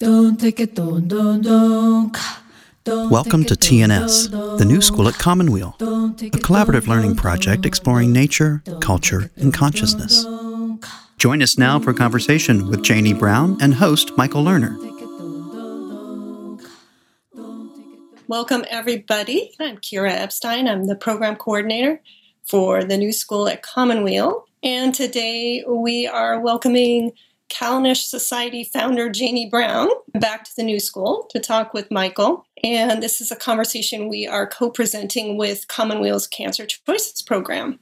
Welcome to TNS, the new school at Commonweal, a collaborative learning project exploring nature, culture, and consciousness. Join us now for a conversation with Janie Brown and host Michael Lerner. Welcome, everybody. I'm Kira Epstein. I'm the program coordinator for the new school at Commonweal. And today we are welcoming Callanish Society founder Janie Brown back to the new school to talk with Michael. And this is a conversation we are co presenting with Commonweal's Cancer Choices program.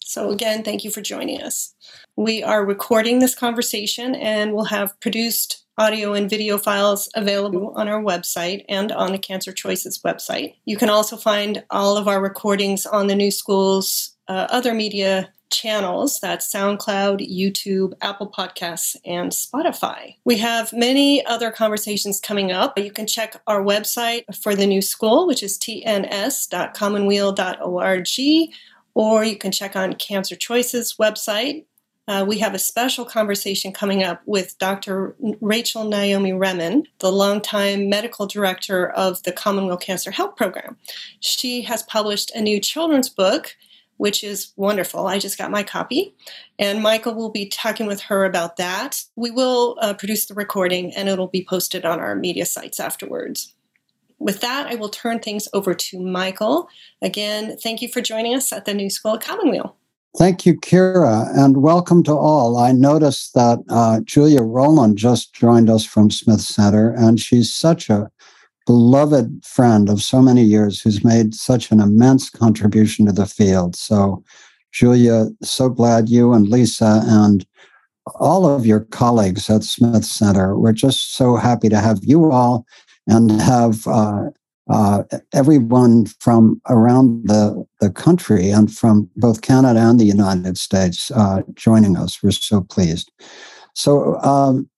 So, again, thank you for joining us. We are recording this conversation and we'll have produced audio and video files available on our website and on the Cancer Choices website. You can also find all of our recordings on the new school's uh, other media channels that's SoundCloud, YouTube, Apple Podcasts, and Spotify. We have many other conversations coming up. You can check our website for the new school, which is tns.commonweal.org, or you can check on Cancer Choices website. Uh, we have a special conversation coming up with Dr. Rachel Naomi Remen, the longtime medical director of the Commonweal Cancer Help Program. She has published a new children's book which is wonderful. I just got my copy, and Michael will be talking with her about that. We will uh, produce the recording and it'll be posted on our media sites afterwards. With that, I will turn things over to Michael. Again, thank you for joining us at the New School of Commonweal. Thank you, Kira, and welcome to all. I noticed that uh, Julia Rowland just joined us from Smith Center, and she's such a beloved friend of so many years who's made such an immense contribution to the field. So, Julia, so glad you and Lisa and all of your colleagues at Smith Center, we're just so happy to have you all and have uh, uh, everyone from around the, the country and from both Canada and the United States uh, joining us. We're so pleased. So, um,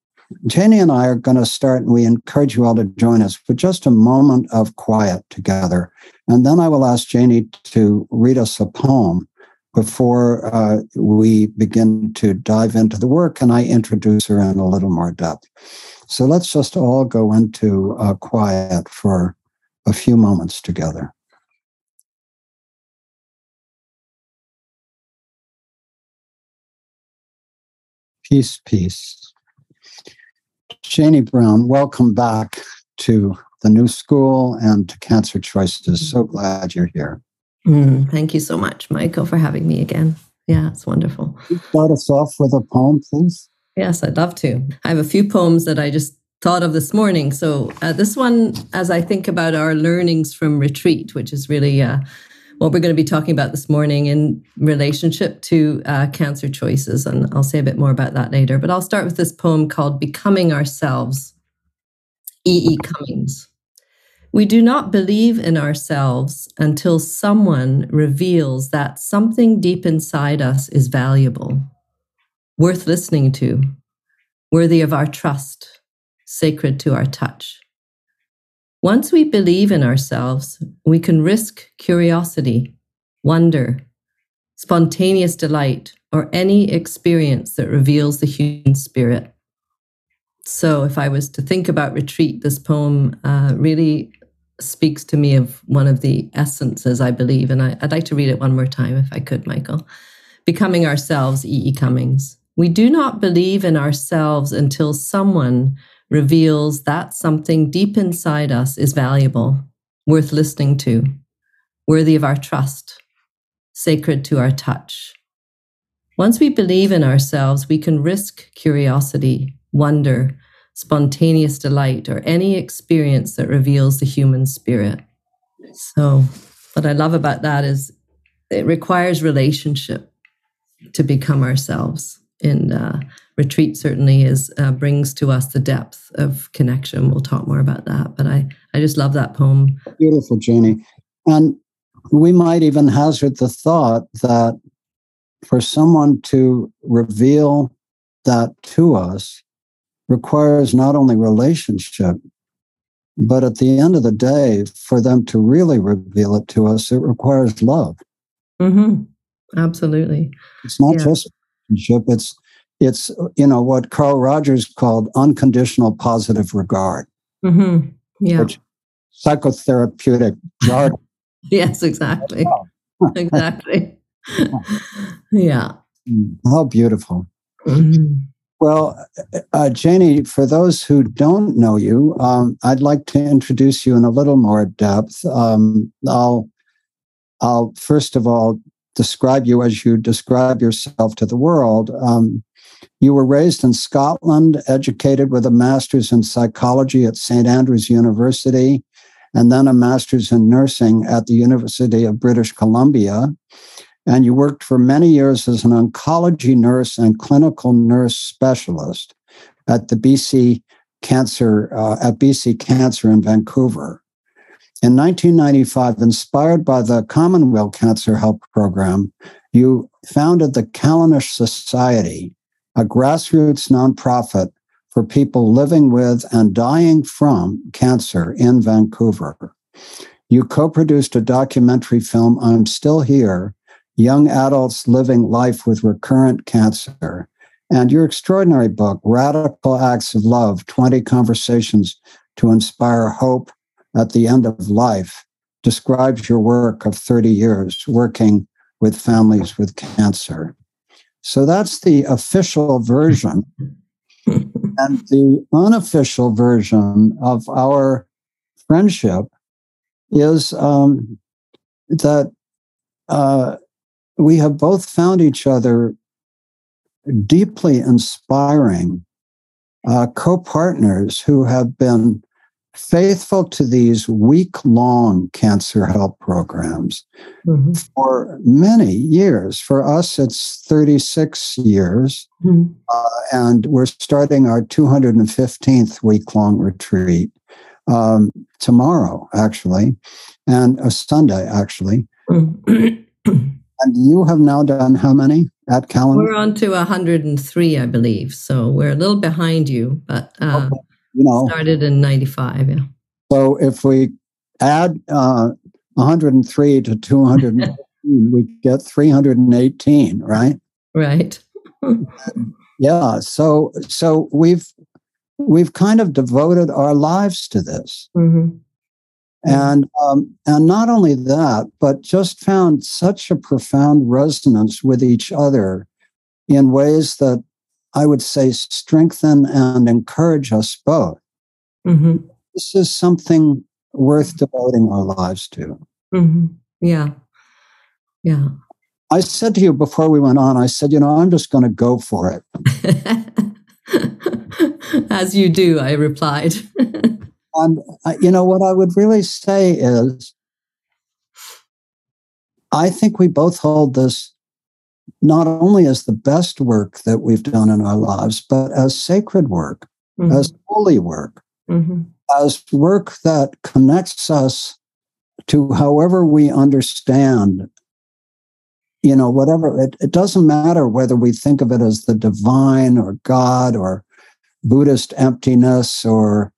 Janie and I are going to start, and we encourage you all to join us for just a moment of quiet together. And then I will ask Janie to read us a poem before uh, we begin to dive into the work, and I introduce her in a little more depth. So let's just all go into uh, quiet for a few moments together. Peace, peace. Janie Brown, welcome back to the new school and to Cancer Choices. So glad you're here. Mm, thank you so much, Michael, for having me again. Yeah, it's wonderful. start us off with a poem, please? Yes, I'd love to. I have a few poems that I just thought of this morning. So, uh, this one, as I think about our learnings from retreat, which is really uh, what we're going to be talking about this morning in relationship to uh, cancer choices. And I'll say a bit more about that later. But I'll start with this poem called Becoming Ourselves, E. E. Cummings. We do not believe in ourselves until someone reveals that something deep inside us is valuable, worth listening to, worthy of our trust, sacred to our touch. Once we believe in ourselves, we can risk curiosity, wonder, spontaneous delight, or any experience that reveals the human spirit. So, if I was to think about retreat, this poem uh, really speaks to me of one of the essences, I believe. And I, would like to read it one more time, if I could, Michael. Becoming ourselves, E. E. Cummings. We do not believe in ourselves until someone reveals that something deep inside us is valuable, worth listening to, worthy of our trust, sacred to our touch. Once we believe in ourselves, we can risk curiosity, wonder, spontaneous delight, or any experience that reveals the human spirit. So, what I love about that is it requires relationship to become ourselves. And uh, retreat certainly is uh, brings to us the depth of connection. We'll talk more about that, but I I just love that poem. Beautiful, Janie, and we might even hazard the thought that for someone to reveal that to us requires not only relationship, but at the end of the day, for them to really reveal it to us, it requires love. Mm-hmm. Absolutely. It's not yeah. just relationship; it's it's you know what Carl Rogers called unconditional positive regard. Mm-hmm. Yeah. Which psychotherapeutic jargon. yes, exactly. exactly. yeah. Mm, how beautiful. Mm-hmm. Well, uh, Janie, for those who don't know you, um, I'd like to introduce you in a little more depth. Um, I'll, I'll first of all describe you as you describe yourself to the world. Um, you were raised in Scotland, educated with a master's in psychology at St. Andrews University, and then a master's in nursing at the University of British Columbia. And you worked for many years as an oncology nurse and clinical nurse specialist at the BC Cancer uh, at BC Cancer in Vancouver. In 1995, inspired by the Commonweal Cancer Help Program, you founded the Callanish Society, a grassroots nonprofit for people living with and dying from cancer in Vancouver. You co produced a documentary film, I'm Still Here Young Adults Living Life with Recurrent Cancer, and your extraordinary book, Radical Acts of Love 20 Conversations to Inspire Hope at the End of Life, describes your work of 30 years working with families with cancer. So that's the official version. and the unofficial version of our friendship is um, that uh, we have both found each other deeply inspiring uh, co partners who have been faithful to these week long cancer help programs mm-hmm. for many years. For us, it's 36 years. Mm-hmm. Uh, and we're starting our 215th week long retreat um, tomorrow, actually, and a Sunday, actually. Mm-hmm. and you have now done how many at Callanish? We're on to 103, I believe. So we're a little behind you, but. Uh, okay you know. Started in 95 yeah. So if we add uh, 103 to 200 we get 318 right? Right. Yeah so so we've we've kind of devoted our lives to this. Mm-hmm. and um, and not only that but just found such a profound resonance with each other in ways that I would say, strengthen and encourage us both. Mm-hmm. This is something worth devoting our lives to. Mm-hmm. Yeah. Yeah. I said to you before we went on, I said, you know, I'm just going to go for it. As you do, I replied. and, uh, you know, what I would really say is, I think we both hold this not only as the best work that we've done in our lives, but as sacred work, mm-hmm. as holy work, mm-hmm. as work that connects us to however we understand. You know, whatever, it, it doesn't matter whether we think of it as the divine or God or Buddhist emptiness or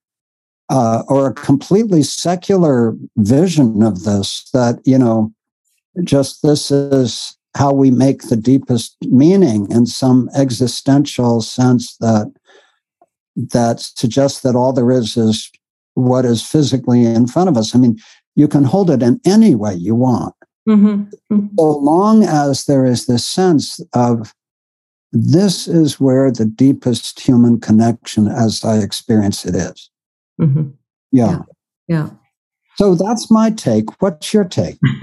uh, or a completely secular vision of this that you know just this is how we make the deepest meaning in some existential sense that that suggests that all there is is what is physically in front of us. I mean, you can hold it in any way you want. Mm-hmm. Mm-hmm. So long as there is this sense of this is where the deepest human connection, as I experience it, is. Mm-hmm. Yeah. yeah. yeah. So that's my take. What's your take?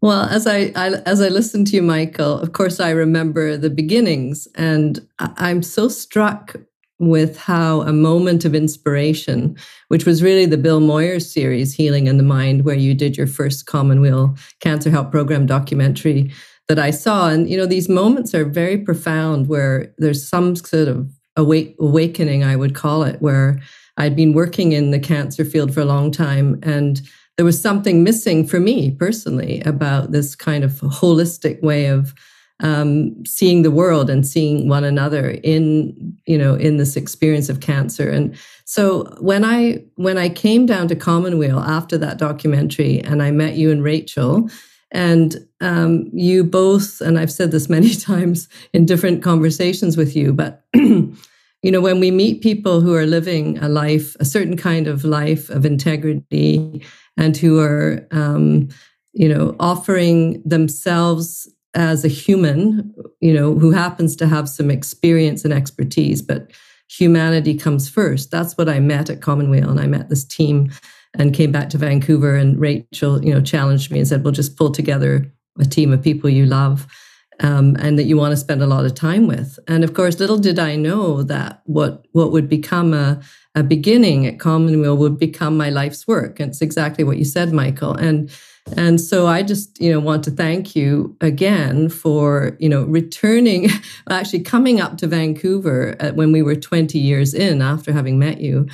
well, as I, I, as I listen to you, Michael, of course I remember the beginnings, and I'm so struck with how a moment of inspiration, which was really the Bill Moyers series, Healing and the Mind, where you did your first Commonweal Cancer Help Program documentary that I saw. And, you know, these moments are very profound where there's some sort of awake, awakening, I would call it, where I'd been working in the cancer field for a long time and there was something missing for me personally about this kind of holistic way of um, seeing the world and seeing one another in you know in this experience of cancer. And so when i when i came down to commonweal after that documentary and i met you and rachel And um, you both, and I've said this many times in different conversations with you, but you know, when we meet people who are living a life, a certain kind of life of integrity, and who are, um, you know, offering themselves as a human, you know, who happens to have some experience and expertise, but humanity comes first. That's what I met at Commonweal, and I met this team and came back to Vancouver. And Rachel, you know, challenged me and said, "We'll just pull together a team of people you love." Um, and that you want to spend a lot of time with. And of course, little did I know that what what would become a, a beginning at Commonweal would become my life's work. And it's exactly what you said, Michael. And and so I just, you know, want to thank you again for, you know, returning, actually coming up to Vancouver when we were 20 years in after having met you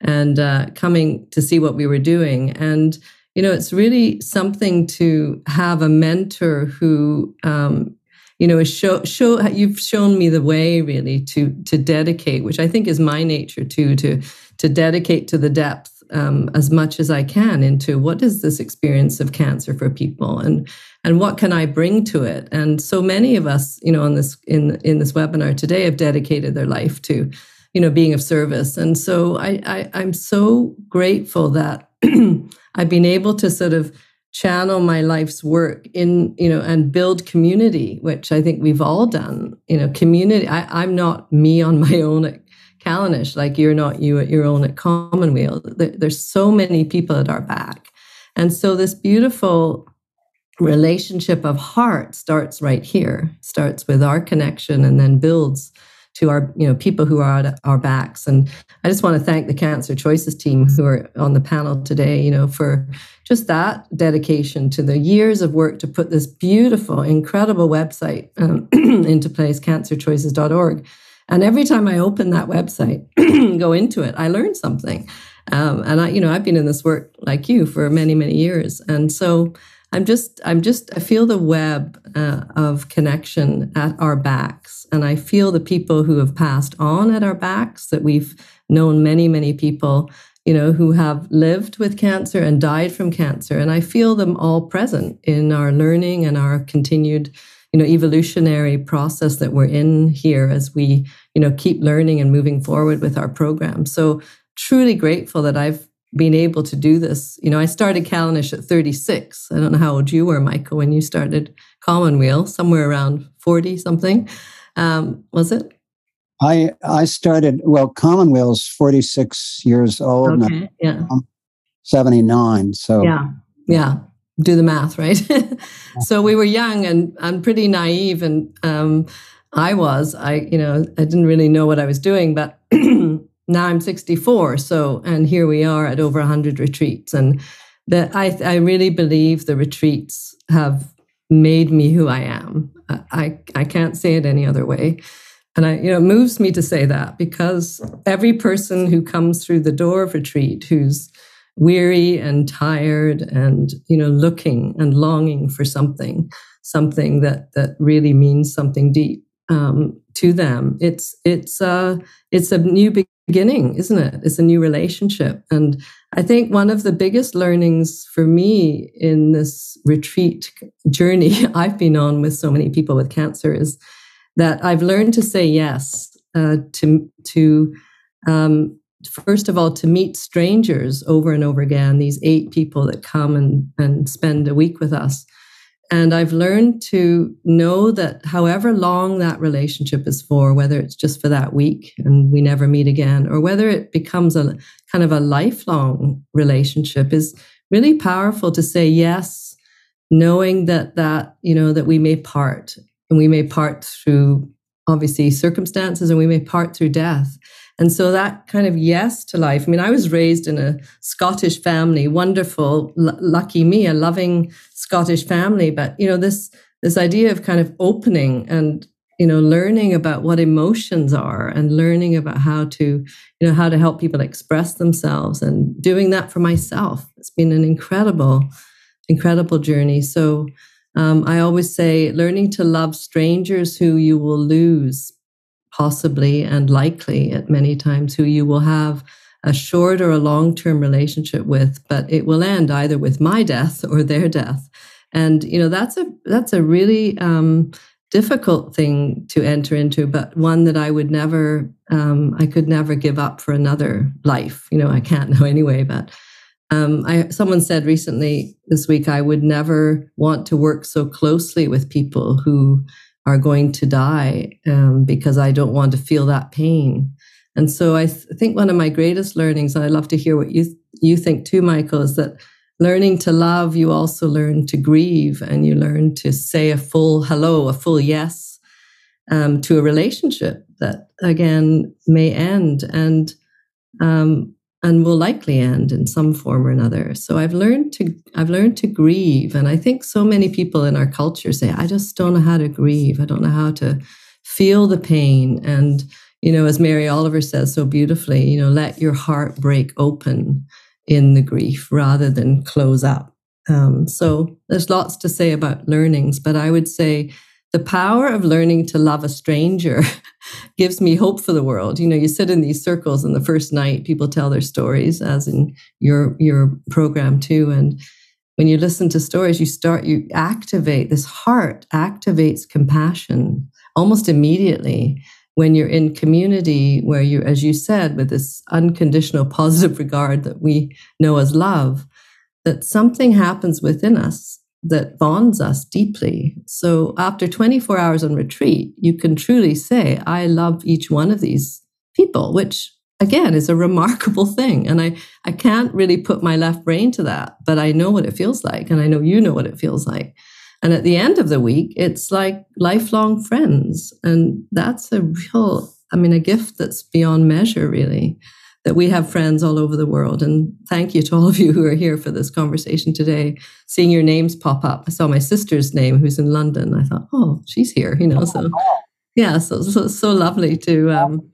and uh, coming to see what we were doing. And, you know, it's really something to have a mentor who, um, you know, show show you've shown me the way really to to dedicate, which I think is my nature too, to to dedicate to the depth um, as much as I can into what is this experience of cancer for people and and what can I bring to it. And so many of us, you know, on this in in this webinar today have dedicated their life to, you know, being of service. And so I, I I'm so grateful that I've been able to sort of channel my life's work in you know and build community which i think we've all done you know community I, i'm not me on my own at Callanish, like you're not you at your own at Commonweal. There's so many people at our back. And so this beautiful relationship of heart starts right here, starts with our connection and then builds to our you know people who are at our backs. And i just want to thank the cancer choices team who are on the panel today you know for just that dedication to the years of work to put this beautiful incredible website um, into place cancerchoices.org and every time I open that website, go into it, I learn something. Um, and I, you know, I've been in this work like you for many, many years, and so I'm just, I'm just, I feel the web uh, of connection at our backs, and I feel the people who have passed on at our backs. That we've known many, many people, you know, who have lived with cancer and died from cancer, and I feel them all present in our learning and our continued you know evolutionary process that we're in here as we you know keep learning and moving forward with our program. So truly grateful that i've been able to do this. You know i started callanish at 36 i don't know how old you were michael when you started commonweal somewhere around 40 something um, was it i i started well commonweal's 46 years old okay, yeah 79 so yeah yeah do the math, right? so we were young and, and pretty naive. And um, I was, I, you know, I didn't really know what I was doing, but now I'm 64. So, and here we are at over 100 retreats. And that I, I really believe the retreats have made me who I am. I, I can't say it any other way. And I, you know, it moves me to say that because every person who comes through the door of retreat who's weary and tired and you know looking and longing for something something that that really means something deep um, to them. It's it's uh it's a new beginning isn't it? It's a new relationship. And i think one of the biggest learnings for me in this retreat journey i've been on with so many people with cancer is that i've learned to say yes uh, to to um, first of all, to meet strangers over and over again, these eight people that come and, and spend a week with us. And I've learned to know that however long that relationship is for, whether it's just for that week and we never meet again, or whether it becomes a kind of a lifelong relationship, is really powerful to say yes, knowing that that, you know, that we may part and we may part through obviously circumstances and we may part through death. And so that kind of yes to life. I mean, I was raised in a Scottish family, wonderful, l- lucky me, a loving Scottish family. But you know, this this idea of kind of opening and you know learning about what emotions are and learning about how to you know how to help people express themselves and doing that for myself it's been an incredible incredible journey so um, i always say learning to love strangers who you will lose possibly and likely at many times who you will have a short or a long term relationship with, but it will end either with my death or their death. And you know that's a that's a really um, difficult thing to enter into, but one that I would never, um, I could never give up for another life. You know, I can't know anyway, but um, I, someone said recently this week, I would never want to work so closely with people who are going to die um, because I don't want to feel that pain. And so I th- think one of my greatest learnings, and I'd love to hear what you th- you think too, Michael, is that learning to love, you also learn to grieve and you learn to say a full hello, a full yes um, to a relationship that again may end and um, and will likely end in some form or another. So I've learned to I've learned to grieve, and I think so many people in our culture say, "I just don't know how to grieve. I don't know how to feel the pain." And you know, as Mary Oliver says so beautifully, you know, let your heart break open in the grief rather than close up. Um, so there's lots to say about learnings, but I would say the power of learning to love a stranger gives me hope for the world. You know, you sit in these circles and the first night people tell their stories, as in your your program too. And when you listen to stories, you start you activate this heart activates compassion almost immediately when you're in community where you, as you said, with this unconditional positive regard that we know as love, that something happens within us that bonds us deeply. So after 24 hours on retreat, you can truly say, I love each one of these people, which again is a remarkable thing. And I, I can't really put my left brain to that, but I know what it feels like. And I know you know what it feels like. And at the end of the week, it's like lifelong friends. And that's a real, I mean, a gift that's beyond measure, really, that we have friends all over the world. And thank you to all of you who are here for this conversation today. Seeing your names pop up. I saw my sister's name who's in London. I thought, oh, she's here, you know. So yeah, so so so lovely to um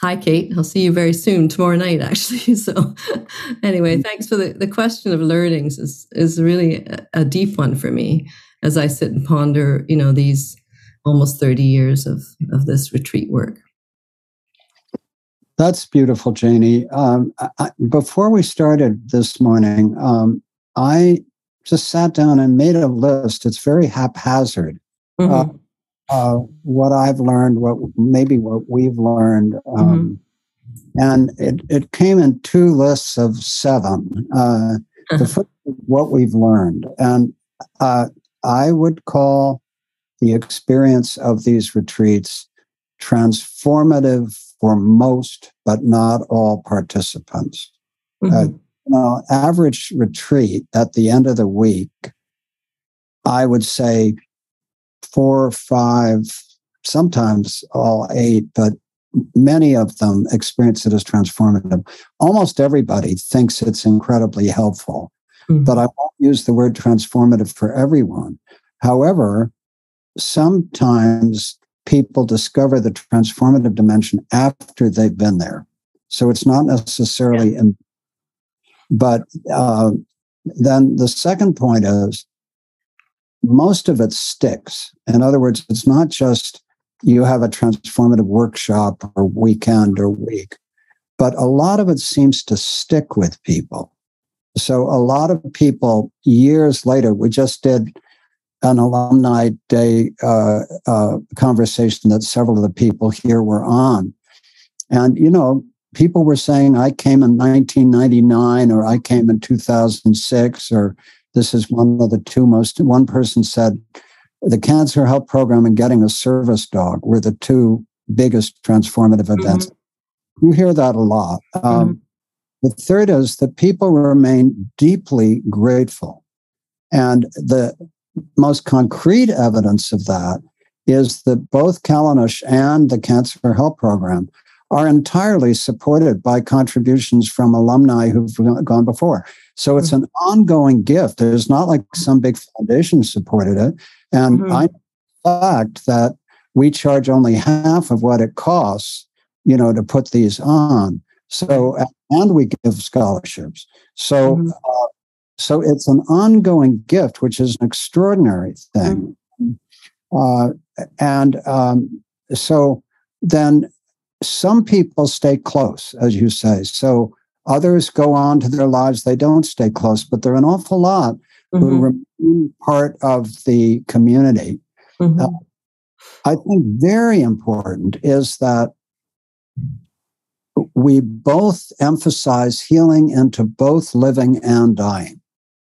Hi, Kate. I'll see you very soon tomorrow night, actually. So, anyway, mm-hmm. thanks for the, the question of learnings is is really a, a, deep one for me as I sit and ponder, you know, these almost thirty years of of this retreat work. That's beautiful, Janie. Um, I, before we started this morning, um, I just sat down and made a list. It's very haphazard. Mm-hmm. Uh, uh, what I've learned, what maybe what we've learned. Um, mm-hmm. And it, it came in two lists of seven. Uh, the first what we've learned. And uh, I would call the experience of these retreats transformative for most, but not all participants. Mm-hmm. Uh, you know, average retreat at the end of the week, I would say four, or five, sometimes all eight, but many of them experience it as transformative. Almost everybody thinks it's incredibly helpful, mm-hmm. but I won't use the word transformative for everyone. However, sometimes people discover the transformative dimension after they've been there. So it's not necessarily, yeah. in, but uh, then the second point is most of it sticks. In other words, it's not just you have a transformative workshop or weekend or week, but a lot of it seems to stick with people. So a lot of people years later, we just did an alumni day uh, uh, conversation that several of the people here were on. And, you know, people were saying, I came in 1999 or I came in 2006 or this is one of the two most, one person said, the cancer help program and getting a service dog were the two biggest transformative mm-hmm. events. Mm-hmm. You hear that a lot. Um, mm-hmm. The third is that people remain deeply grateful. And the most concrete evidence of that is that both Callanish and the Cancer Help Program are entirely supported by contributions from alumni who've gone before. So it's mm-hmm. an ongoing gift. There's not like some big foundation supported it. And mm-hmm. I fact that we charge only half of what it costs, you know, to put these on. So and we give scholarships. So mm-hmm. So it's an ongoing gift, which is an extraordinary thing. Mm-hmm. Uh, and um, so then some people stay close, as you say. So others go on to their lives. They don't stay close, but there are an awful lot mm-hmm. who remain part of the community. Mm-hmm. Uh, I think very important is that we both emphasize healing into both living and dying.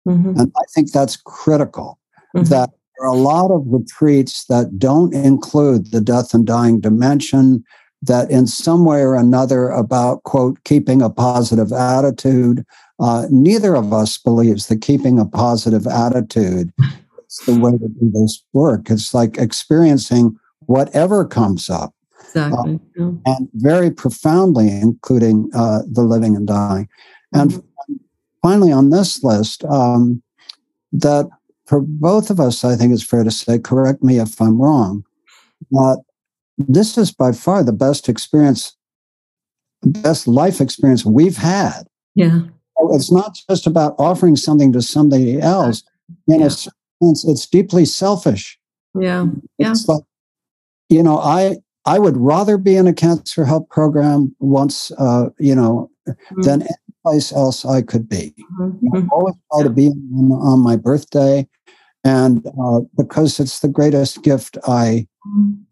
Mm-hmm. And I think that's critical mm-hmm. that there are a lot of retreats that don't include the death and dying dimension, that in some way or another about, quote, keeping a positive attitude. Uh, neither of us believes that keeping a positive attitude is the way to do this work. It's like experiencing whatever comes up. Exactly. Uh, and very profoundly, including uh, the living and dying. And mm-hmm. Finally, on this list, um, that for both of us, I think it's fair to say, correct me if I'm wrong, but this is by far the best experience, best life experience we've had. Yeah. It's not just about offering something to somebody else. In yeah. a sense, it's deeply selfish. Yeah. Yeah. It's like, you know, I I would rather be in a cancer help program once, uh, you know, mm-hmm. than place else I could be. Mm-hmm. I always try to be on, on my birthday and uh, because it's the greatest gift I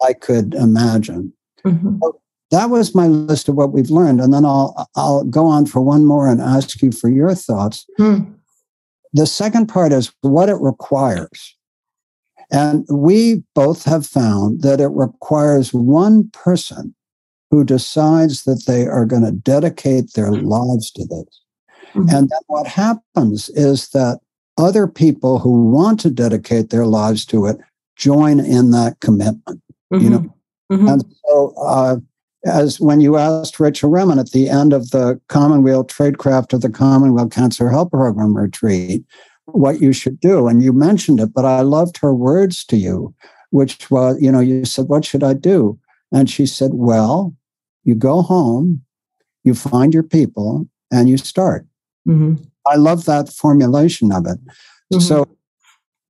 I could imagine. Mm-hmm. So that was my list of what we've learned, and then I'll I'll go on for one more and ask you for your thoughts. Mm. The second part is what it requires. And we both have found that it requires one person who decides that they are going to dedicate their lives to this. Mm-hmm. And then what happens is that other people who want to dedicate their lives to it join in that commitment. Mm-hmm. You know, mm-hmm. and so uh, as when you asked Rachel Remen at the end of the Commonweal Tradecraft of the Commonweal Cancer Help Program retreat, what you should do, and you mentioned it, but I loved her words to you, which was, you know, you said, "What should I do?" And she said, "Well, you go home, you find your people, and you start." Mm-hmm. I love that formulation of it. Mm-hmm. So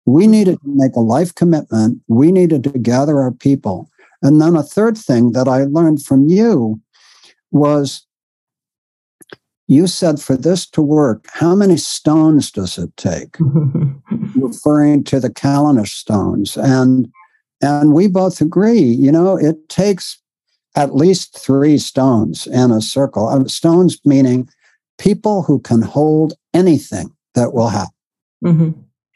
we needed to make a life commitment. We needed to gather our people. And then a third thing that I learned from you was you said for this to work, how many stones does it take? Referring to the Callanish stones. And and we both agree, you know, it takes at least three stones in a circle. Uh, stones meaning people who can hold anything that will happen. Mm-hmm.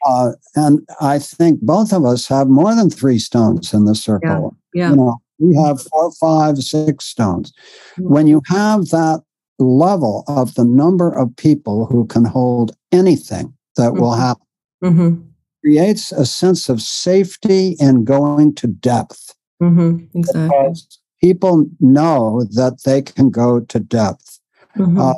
Uh, and I think both of us have more than three stones in the circle. Yeah. yeah. You know, we have four, five, six stones. Mm-hmm. When you have that level of the number of people who can hold anything that mm-hmm. will happen, mm-hmm. creates a sense of safety in going to depth. Mm-hmm. Exactly. Because people know that they can go to depth. Mm-hmm. Uh,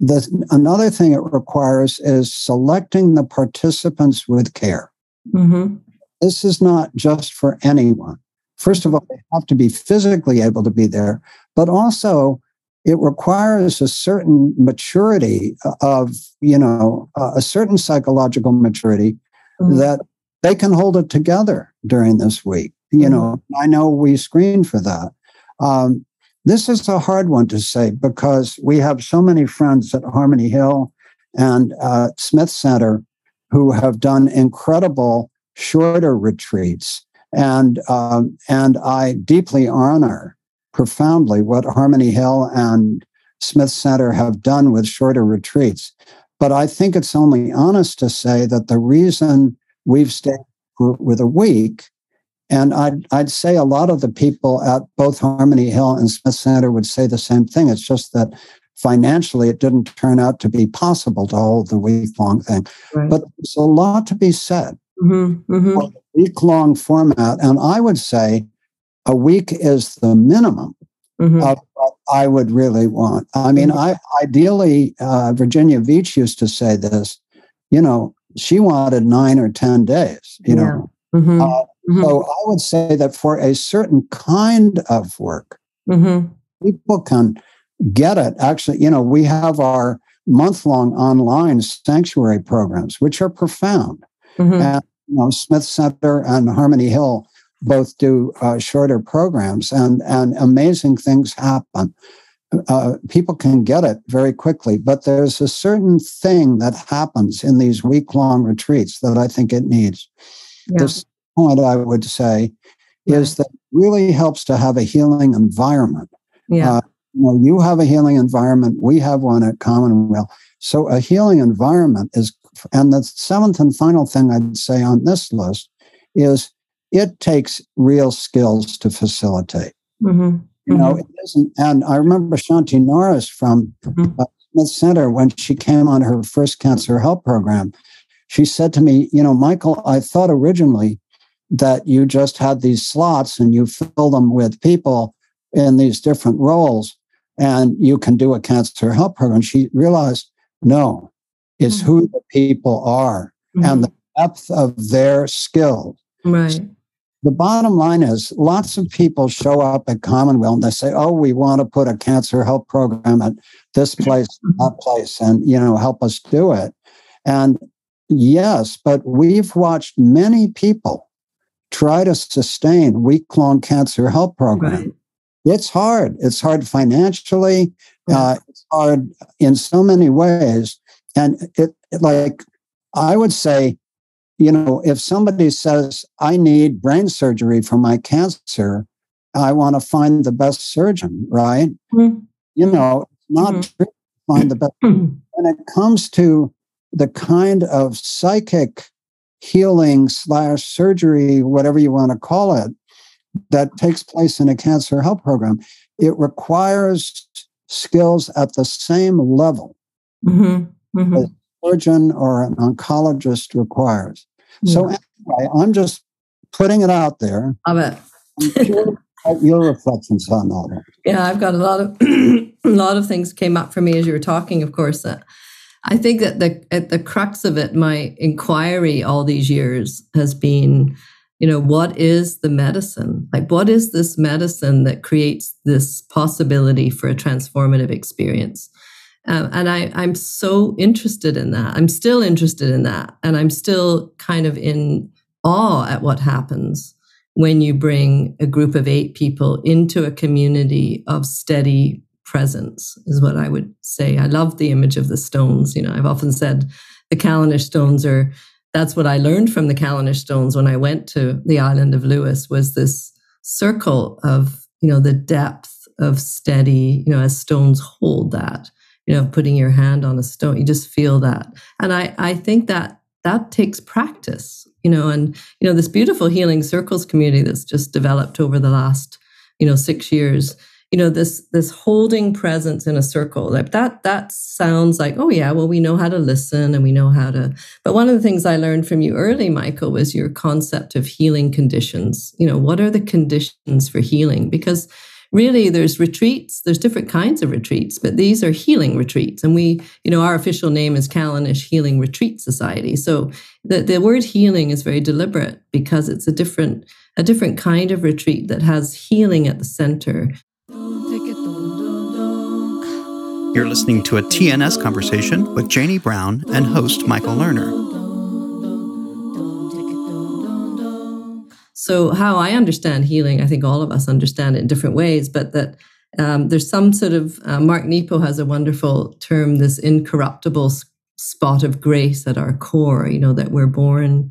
the, another thing it requires is selecting the participants with care. Mm-hmm. This is not just for anyone. First of all, they have to be physically able to be there, but also it requires a certain maturity of, you know, a certain psychological maturity mm-hmm. that they can hold it together during this week. You mm-hmm. know, I know we screen for that. Um, this is a hard one to say because we have so many friends at Harmony Hill and uh, Smith Center who have done incredible shorter retreats. And, um, and I deeply honor profoundly what Harmony Hill and Smith Center have done with shorter retreats. But I think it's only honest to say that the reason we've stayed with a week and I'd, I'd say a lot of the people at both Harmony Hill and Smith Center would say the same thing. It's just that financially it didn't turn out to be possible to hold the week long thing. Right. But there's a lot to be said mm-hmm, mm-hmm. week long format. And I would say a week is the minimum mm-hmm. of what I would really want. I mean, mm-hmm. I ideally, uh, Virginia Veach used to say this, you know, she wanted nine or 10 days, you yeah. know. Mm-hmm. Uh, Mm-hmm. So I would say that for a certain kind of work, mm-hmm. people can get it. Actually, you know, we have our month long online sanctuary programs, which are profound. Mm-hmm. And, you know, Smith Center and Harmony Hill both do uh, shorter programs, and, and amazing things happen. uh, people can get it very quickly, but there's a certain thing that happens in these week long retreats that I think it needs. Yeah. This point I would say is that really helps to have a healing environment. Yeah. Uh, you, know, you have a healing environment. We have one at Commonweal. So a healing environment is, and the seventh and final thing I'd say on this list is it takes real skills to facilitate. Mm-hmm. You know, mm-hmm. it isn't. And I remember Shanti Norris from mm-hmm. uh, Smith Center when she came on her first cancer help program. She said to me, You know, Michael, I thought originally that you just had these slots and you fill them with people in these different roles and you can do a cancer help program. She realized, no, it's mm-hmm. who the people are mm-hmm. and the depth of their skills. Right the bottom line is lots of people show up at Commonweal and they say, oh, we want to put a cancer help program at this place, that place, and, you know, help us do it. And yes, but we've watched many people try to sustain week long cancer help program. Right. It's hard. It's hard financially. Uh, it's hard in so many ways. And it, it like, I would say you know, if somebody says, I need brain surgery for my cancer, I want to find the best surgeon, right? Mm-hmm. You know, not mm-hmm. find the best. when it comes to the kind of psychic healing slash surgery, whatever you want to call it, that takes place in a cancer help program, it requires skills at the same level mm-hmm. Mm-hmm. as a surgeon or an oncologist requires. So anyway, I'm just putting it out there. Love it. your reflections on that. Yeah, I've got a lot of a lot of things came up for me as you were talking. Of course, uh, I think that the at the crux of it, my inquiry all these years has been, you know, what is the medicine? Like, what is this medicine that creates this possibility for a transformative experience? Um, and I, I'm so interested in that. I'm still interested in that. And I'm still kind of in awe at what happens when you bring a group of eight people into a community of steady presence, is what I would say. I love the image of the stones. You know, I've often said the Callanish stones are, that's what I learned from the Callanish stones when I went to the island of Lewis was this circle of, you know, the depth of steady, you know, as stones hold that you know putting your hand on a stone you just feel that and i i think that that takes practice you know and you know this beautiful healing circles community that's just developed over the last you know 6 years you know this this holding presence in a circle like that that sounds like oh yeah well we know how to listen and we know how to but one of the things i learned from you early michael was your concept of healing conditions. You know what are the conditions for healing? Because really there's retreats there's different kinds of retreats but these are healing retreats. And we you know our official name is callanish healing retreat society. So the, the word healing is very deliberate because it's a different a different kind of retreat that has healing at the center you're listening to a tns conversation with janie brown and host michael lerner So, how I understand healing, I think all of us understand it in different ways, but that um, there's some sort of, uh, Mark Nepo has a wonderful term, this incorruptible spot of grace at our core, you know, that we're born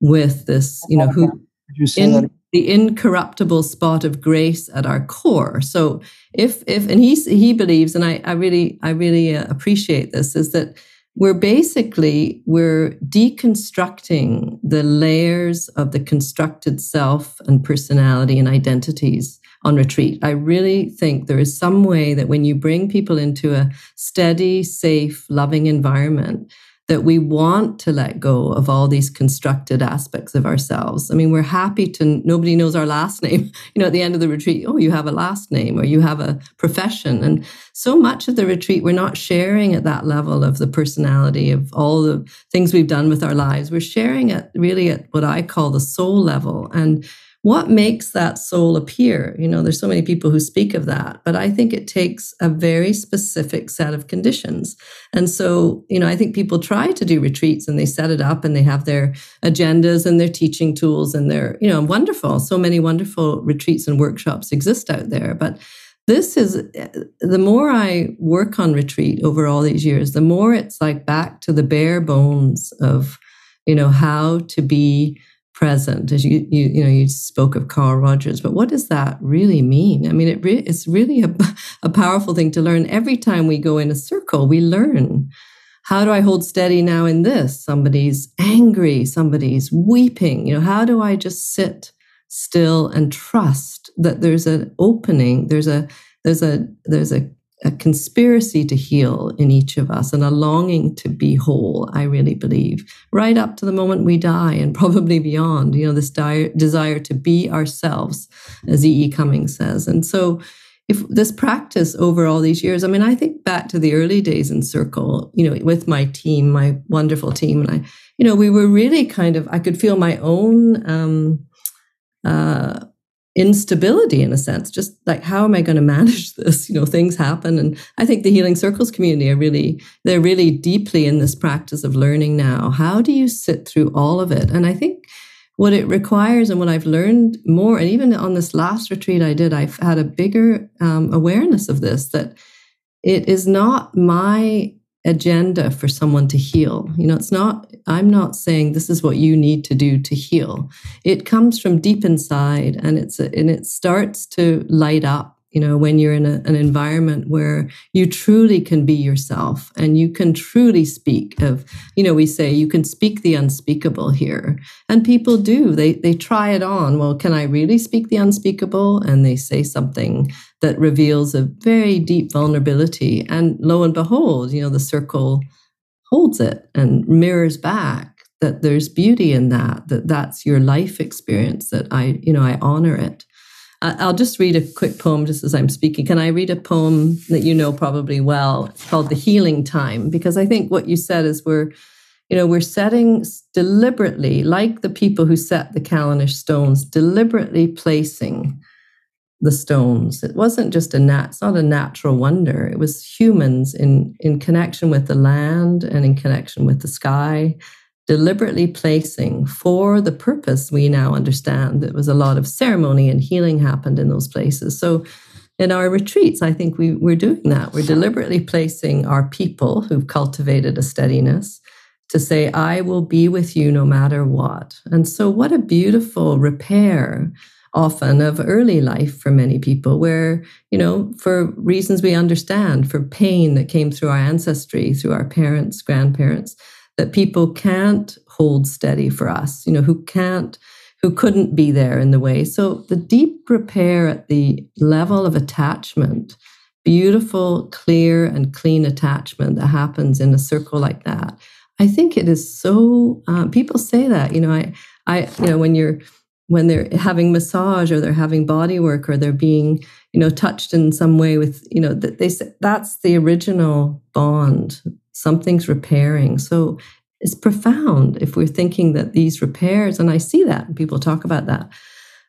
with this, you know, who. In, the incorruptible spot of grace at our core. So if if and he he believes, and I I really I really uh, appreciate this, is that we're basically we're deconstructing the layers of the constructed self and personality and identities on retreat i really think there is some way that when you bring people into a steady safe loving environment that we want to let go of all these constructed aspects of ourselves. I mean, we're happy to, nobody knows our last name. You know, at the end of the retreat, oh, you have a last name or you have a profession. And so much of the retreat, we're not sharing at that level of the personality of all the things we've done with our lives. We're sharing it really at what I call the soul level. And what makes that soul appear? You know, there's so many people who speak of that, but I think it takes a very specific set of conditions. And so, you know, I think people try to do retreats and they set it up and they have their agendas and their teaching tools and they're, you know, wonderful. So many wonderful retreats and workshops exist out there. But this is eh, the more I work on retreat over all these years, the more it's like back to the bare bones of, you know, how to be present. As you you you know, you spoke of Carl Rogers, but what does that really mean? I mean, it re- it's really a, a powerful thing to learn. Every time we go in a circle, we learn. How do I hold steady now in this? Somebody's angry, somebody's weeping. You know, how do I just sit still and trust that there's an opening there's a there's a there's a, a conspiracy to heal in each of us and a longing to be whole i really believe right up to the moment we die and probably beyond you know this dire, desire to be ourselves as e e cummings says. And so if this practice over all these years i mean i think back to the early days in circle you know with my team my wonderful team and i you know we were really kind of i could feel my own um uh, instability in a sense just like how am i going to manage this? You know things happen and i think the healing circles community are really they're really deeply in this practice of learning now. How do you sit through all of it? And i think what it requires and what i've learned more and even on this last retreat i did i've had a bigger um, awareness of this that it is not my agenda for someone to heal. You know, it's not, I'm not saying this is what you need to do to heal. It comes from deep inside and it's, and it starts to light up you know, when you're in a, an environment where you truly can be yourself and you can truly speak of, you know, we say you can speak the unspeakable here. And people do. They they try it on. Well, can I really speak the unspeakable? And they say something that reveals a very deep vulnerability. And lo and behold, you know, the circle holds it and mirrors back that there's beauty in that, that that's your life experience, that I, you know, I honor it. I'll just read a quick poem just as I'm speaking. Can I read a poem that you know probably well? It's called The Healing Time, because I think what you said is we're, you know, we're setting deliberately, like the people who set the Callanish stones, deliberately placing the stones. It wasn't just a nat, it's not a natural wonder. It was humans in, in connection with the land and in connection with the sky deliberately placing for the purpose we now understand. There was a lot of ceremony and healing happened in those places. So in our retreats, I think we, we're doing that. We're deliberately placing our people who've cultivated a steadiness to say, I will be with you no matter what. And so, what a beautiful repair often of early life for many people, where, you know, for reasons we understand, for pain that came through our ancestry, through our parents, grandparents, that people can't hold steady for us, you know, who can't, who couldn't be there in the way. So the deep repair at the level of attachment, beautiful, clear, and clean attachment that happens in a circle like that. I think it is so. Uh, people say that, you know, I, I, you know, when you're when they're having massage or they're having body work or they're being you know touched in some way with you know that they say that's the original bond something's repairing. So it's profound if we're thinking that these repairs, and I see that and people talk about that.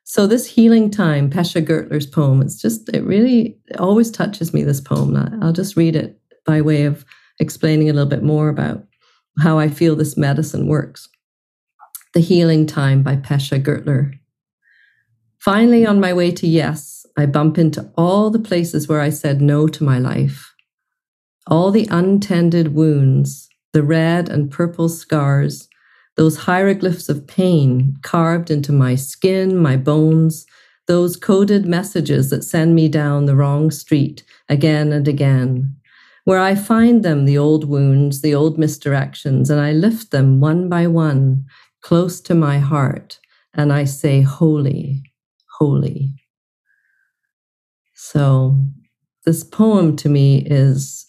So this healing time, Pesha Gertler's poem, it's just it really it always touches me. This poem, I'll just read it by way of explaining a little bit more about how I feel this medicine works. The Healing Time by Pesha Gertler. Finally, on my way to yes, I bump into all the places where I said no to my life all the untended wounds, the red and purple scars, those hieroglyphs of pain carved into my skin, my bones, those coded messages that send me down the wrong street again and again. Where I find them, the old wounds, the old misdirections, and I lift them one by one close to my heart, and I say, Holy, holy. So, this poem to me is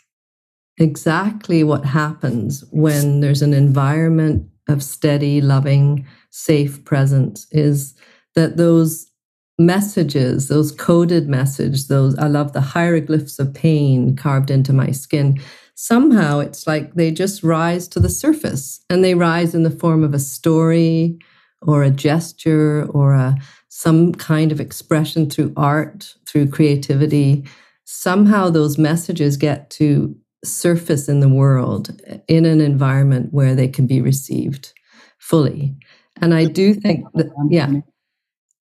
exactly what happens when there's an environment of steady, loving, safe presence is that those messages, those coded messages, those I love the hieroglyphs of pain carved into my skin. Somehow it's like they just rise to the surface and they rise in the form of a story or a gesture or a some kind of expression through art, through creativity. Somehow those messages get to surface in the world in an environment where they can be received fully. And I do think that, yeah.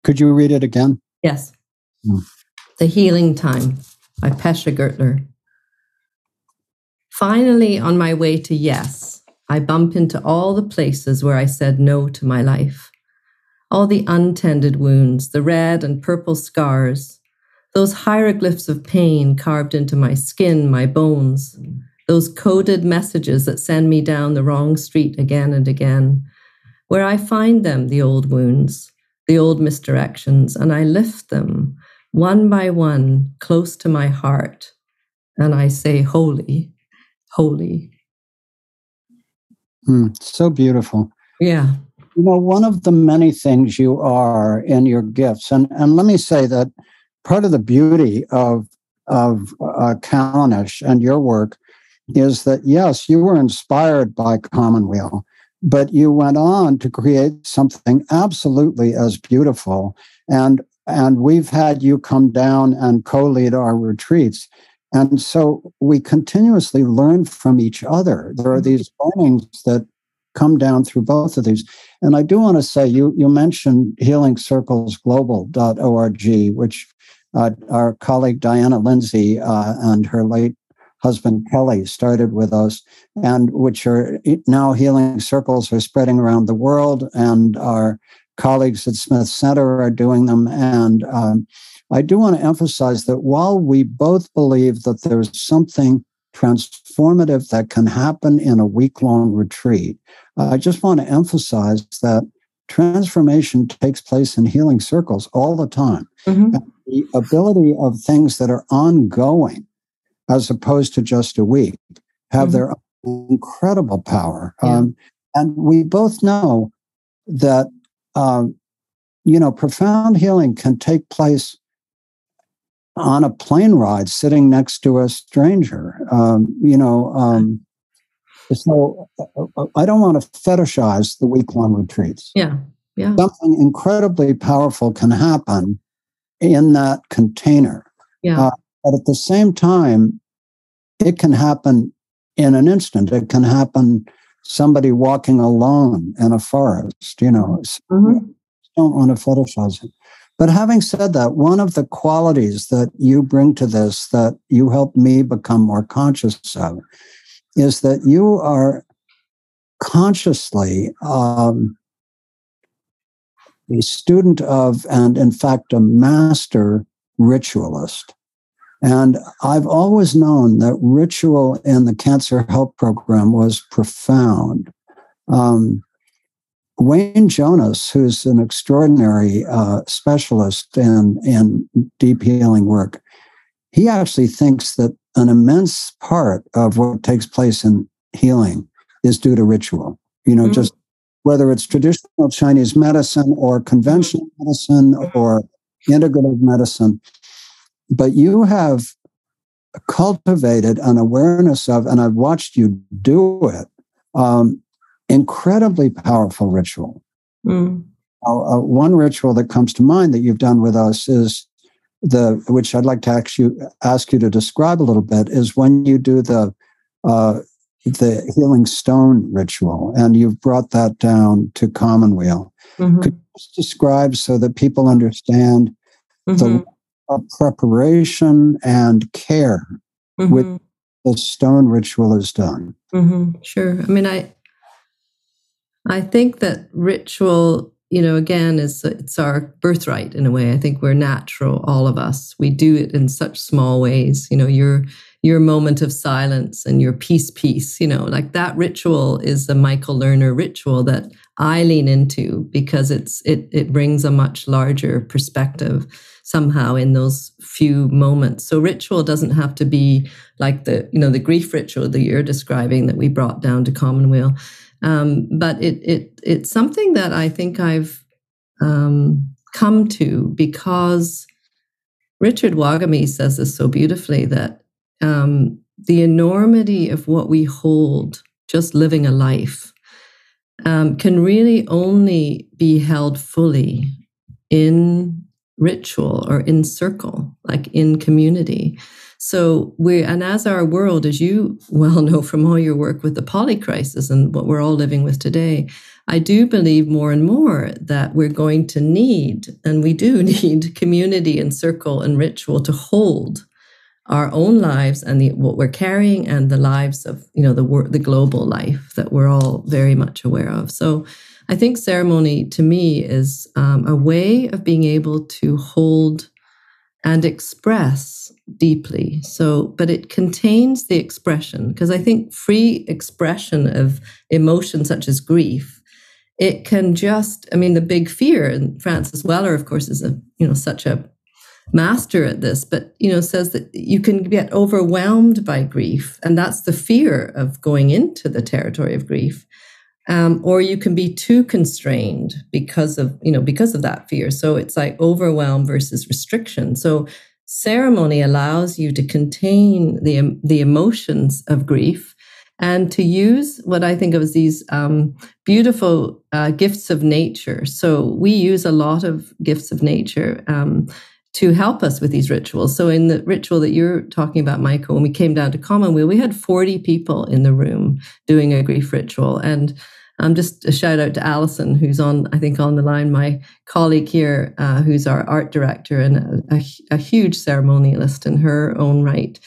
Could you read it again? Yes. Hmm. The Healing Time by Pesha Gertler. Finally, on my way to yes, I bump into all the places where I said no to my life. All the untended wounds, the red and purple scars, those hieroglyphs of pain carved into my skin, my bones, those coded messages that send me down the wrong street again and again, where I find them, the old wounds, the old misdirections, and I lift them one by one close to my heart, and I say, Holy, holy. Mm, so beautiful. Yeah. You know, one of the many things you are in your gifts, and, and let me say that part of the beauty of of uh, Callanish and your work is that yes, you were inspired by Commonweal, but you went on to create something absolutely as beautiful. And and we've had you come down and co-lead our retreats. And so we continuously learn from each other. There are these learnings that come down through both of these. And I do want to say you you mentioned healingcirclesglobal.org, which uh, our colleague Diana Lindsay uh, and her late husband Kelly started with us, and which are now healing circles are spreading around the world, and our colleagues at Smith Center are doing them. And um, I do want to emphasize that while we both believe that there's something transformative that can happen in a week long retreat, I just want to emphasize that transformation takes place in healing circles all the time. Mm-hmm. The ability of things that are ongoing as opposed to just a week have mm-hmm. their incredible power. Yeah. Um, and we both know that, um, you know, profound healing can take place on a plane ride sitting next to a stranger. Um, you know, um, so uh, I don't want to fetishize the week long retreats. Yeah. Yeah. Something incredibly powerful can happen in that container. Yeah. Uh, but at the same time, it can happen in an instant. It can happen somebody walking alone in a forest, you know. Mm-hmm. Don't want to fetishize it. But having said that, one of the qualities that you bring to this that you help me become more conscious of is that you are consciously um, a student of, and in fact, a master ritualist. And I've always known that ritual in the cancer help program was profound. Um, Wayne Jonas, who's an extraordinary uh, specialist in, in deep healing work, he actually thinks that an immense part of what takes place in healing is due to ritual. You know, mm-hmm. just whether it's traditional Chinese medicine or conventional medicine or integrative medicine, but you have cultivated an awareness of, and I've watched you do it, um, incredibly powerful ritual. Mm. Uh, uh, one ritual that comes to mind that you've done with us is the, which I'd like to ask you, ask you to describe a little bit, is when you do the uh, the healing stone ritual, and you've brought that down to Commonweal. Mm-hmm. Could you just describe so that people understand mm-hmm. the of preparation and care mm-hmm. with the stone ritual is done. Mm-hmm. Sure. I mean, I I think that ritual, you know, again, is it's our birthright in a way. I think we're natural, all of us. We do it in such small ways. You know, your your moment of silence and your peace peace. you know, like that ritual is the Michael Lerner ritual that I lean into because it's it it brings a much larger perspective somehow in those few moments. So ritual doesn't have to be like the, you know, the grief ritual that you're describing that we brought down to Commonweal. Um, but it it it's something that I think I've um, come to because Richard Wagamese says this so beautifully that um, the enormity of what we hold just living a life um, can really only be held fully in ritual or in circle, like in community. So we, and as our world, as you well know from all your work with the poly crisis and what we're all living with today, I do believe more and more that we're going to need, and we do need community and circle and ritual to hold our own lives and the, what we're carrying and the lives of you know the the global life that we're all very much aware of. So I think ceremony to me is um, a way of being able to hold and express deeply. So, but it contains the expression because I think free expression of emotion such as grief, it can just, I mean, the big fear, and Francis Weller, of course, is a, you know, such a master at this, but you know, says that you can get overwhelmed by grief, and that's the fear of going into the territory of grief. Um, or you can be too constrained because of you know because of that fear. So it's like overwhelm versus restriction. So ceremony allows you to contain the the emotions of grief and to use what I think of as these um, beautiful uh, gifts of nature. So we use a lot of gifts of nature. Um, to help us with these rituals. So, in the ritual that you're talking about, Michael, when we came down to Commonweal, we had 40 people in the room doing a grief ritual. And um, just a shout out to Alison, who's on, I think, on the line, my colleague here, uh, who's our art director and a, a, a huge ceremonialist in her own right.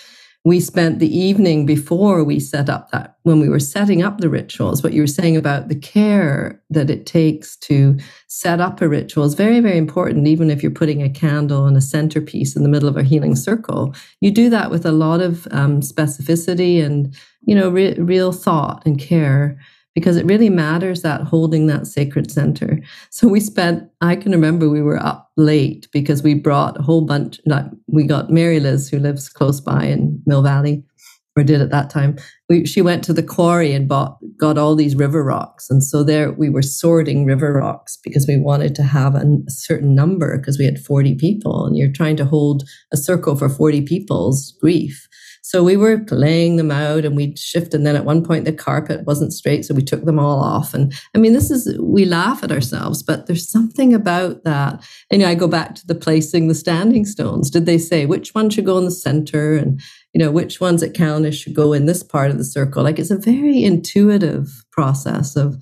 We spent the evening before we set up that when we were setting up the rituals what you were saying about the care that it takes to set up a ritual is very very important. Even if you're putting a candle and a centerpiece in the middle of a healing circle you do that with a lot of um, specificity and you know re- real thought and care because it really matters that holding that sacred center. So we spent, I can remember we were up late because we brought a whole bunch, like we got Mary Liz, who lives close by in Mill Valley, or did at that time. We, she went to the quarry and bought, got all these river rocks. And so there we were sorting river rocks because we wanted to have a, a certain number because we had 40 people and you're trying to hold a circle for 40 people's grief. So we were laying them out and we'd shift. And then at one point, the carpet wasn't straight. So we took them all off. And I mean, this is, we laugh at ourselves, but there's something about that. And I go back to the placing the standing stones. Did they say which one should go in the center? And, you know, which ones at Callanish should go in this part of the circle? Like it's a very intuitive process of,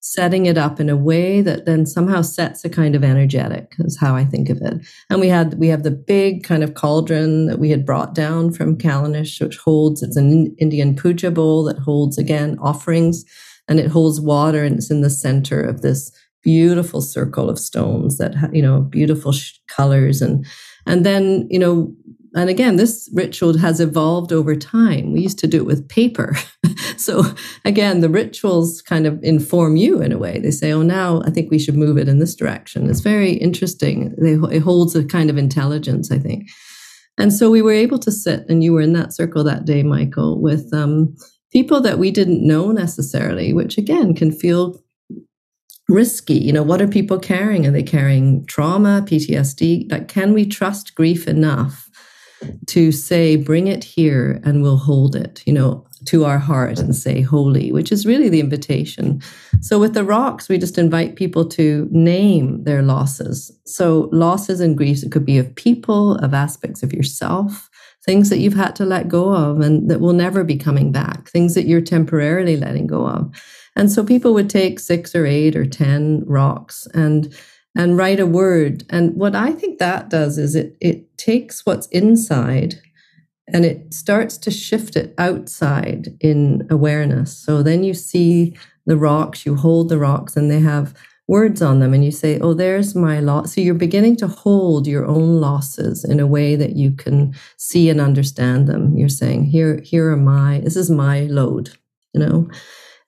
setting it up in a way that then somehow sets a kind of energetic is how I think of it. And we had we have the big kind of cauldron that we had brought down from Callanish, which holds it's an Indian puja bowl that holds again offerings, and it holds water, and it's in the center of this beautiful circle of stones that you know beautiful sh- colors and and then you know and again, this ritual has evolved over time. We used to do it with paper. so again, the rituals kind of inform you in a way. They say, oh, now I think we should move it in this direction. It's very interesting. it holds a kind of intelligence, I think. And so we were able to sit, and you were in that circle that day, Michael, with um, people that we didn't know necessarily, which again can feel risky. You know, what are people carrying? Are they carrying trauma, PTSD? Like, can we trust grief enough to say, bring it here and we'll hold it, you know, to our heart and say holy, which is really the invitation. So with the rocks, we just invite people to name their losses. So losses and griefs, it could be of people, of aspects of yourself, things that you've had to let go of and that will never be coming back, things that you're temporarily letting go of. And so people would take six or eight or 10 rocks and and write a word. And what I think that does is it it takes what's inside and it starts to shift it outside in awareness. So then you see the rocks, you hold the rocks and they have words on them and you say, "Oh, there's my loss." So you're beginning to hold your own losses in a way that you can see and understand them. You're saying, "Here here are my this is my load," you know.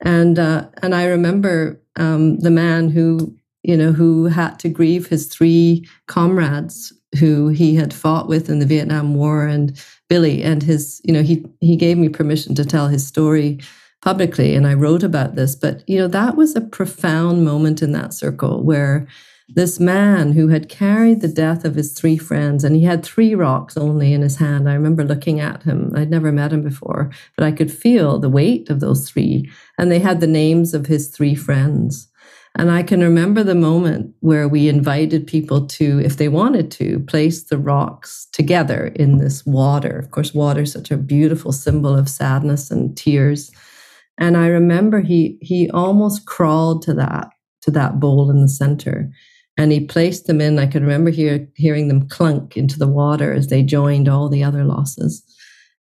And uh, and I remember um, the man who you know, who had to grieve his three comrades who he had fought with in the Vietnam War and Billy and his, you know, he he gave me permission to tell his story publicly and I wrote about this. But, you know, that was a profound moment in that circle where this man who had carried the death of his three friends and he had three rocks only in his hand. I remember looking at him. I'd never met him before, but I could feel the weight of those three. And they had the names of his three friends. And I can remember the moment where we invited people to, if they wanted to, place the rocks together in this water. Of course, water is such a beautiful symbol of sadness and tears. And I remember he he almost crawled to that to that bowl in the center. And he placed them in. I can remember hear, hearing them clunk into the water as they joined all the other losses.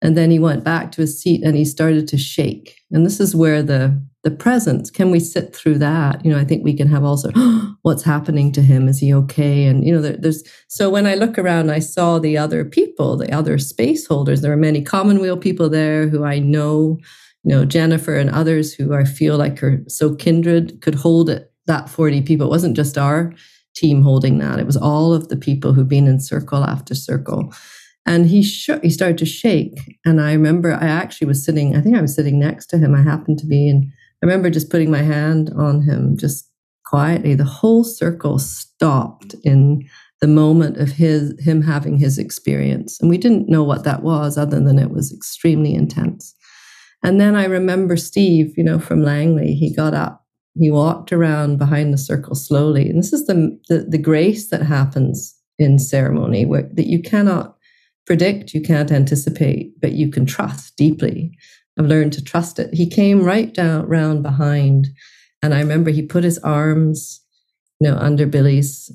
And then he went back to his seat and he started to shake. And this is where the the presence can we sit through that? You know, I think we can have also what's happening to him. Is he okay? And you know, there, there's so when I look around, I saw the other people, the other space holders. There are many Commonweal people there who I know. You know, Jennifer and others who I feel like are so kindred could hold it. That forty people. It wasn't just our team holding that. It was all of the people who've been in circle after circle and he shook he started to shake and i remember i actually was sitting i think i was sitting next to him i happened to be and i remember just putting my hand on him just quietly. The whole circle stopped in the moment of his him having his experience. And we didn't know what that was other than it was extremely intense. And then i remember steve you know from langley he got up. He walked around behind the circle slowly. And this is the the, the grace that happens in ceremony where, that you cannot predict, you can't anticipate, but you can trust deeply. I've learned to trust it. He came right down round behind, and I remember he put his arms, you know, under Billy's,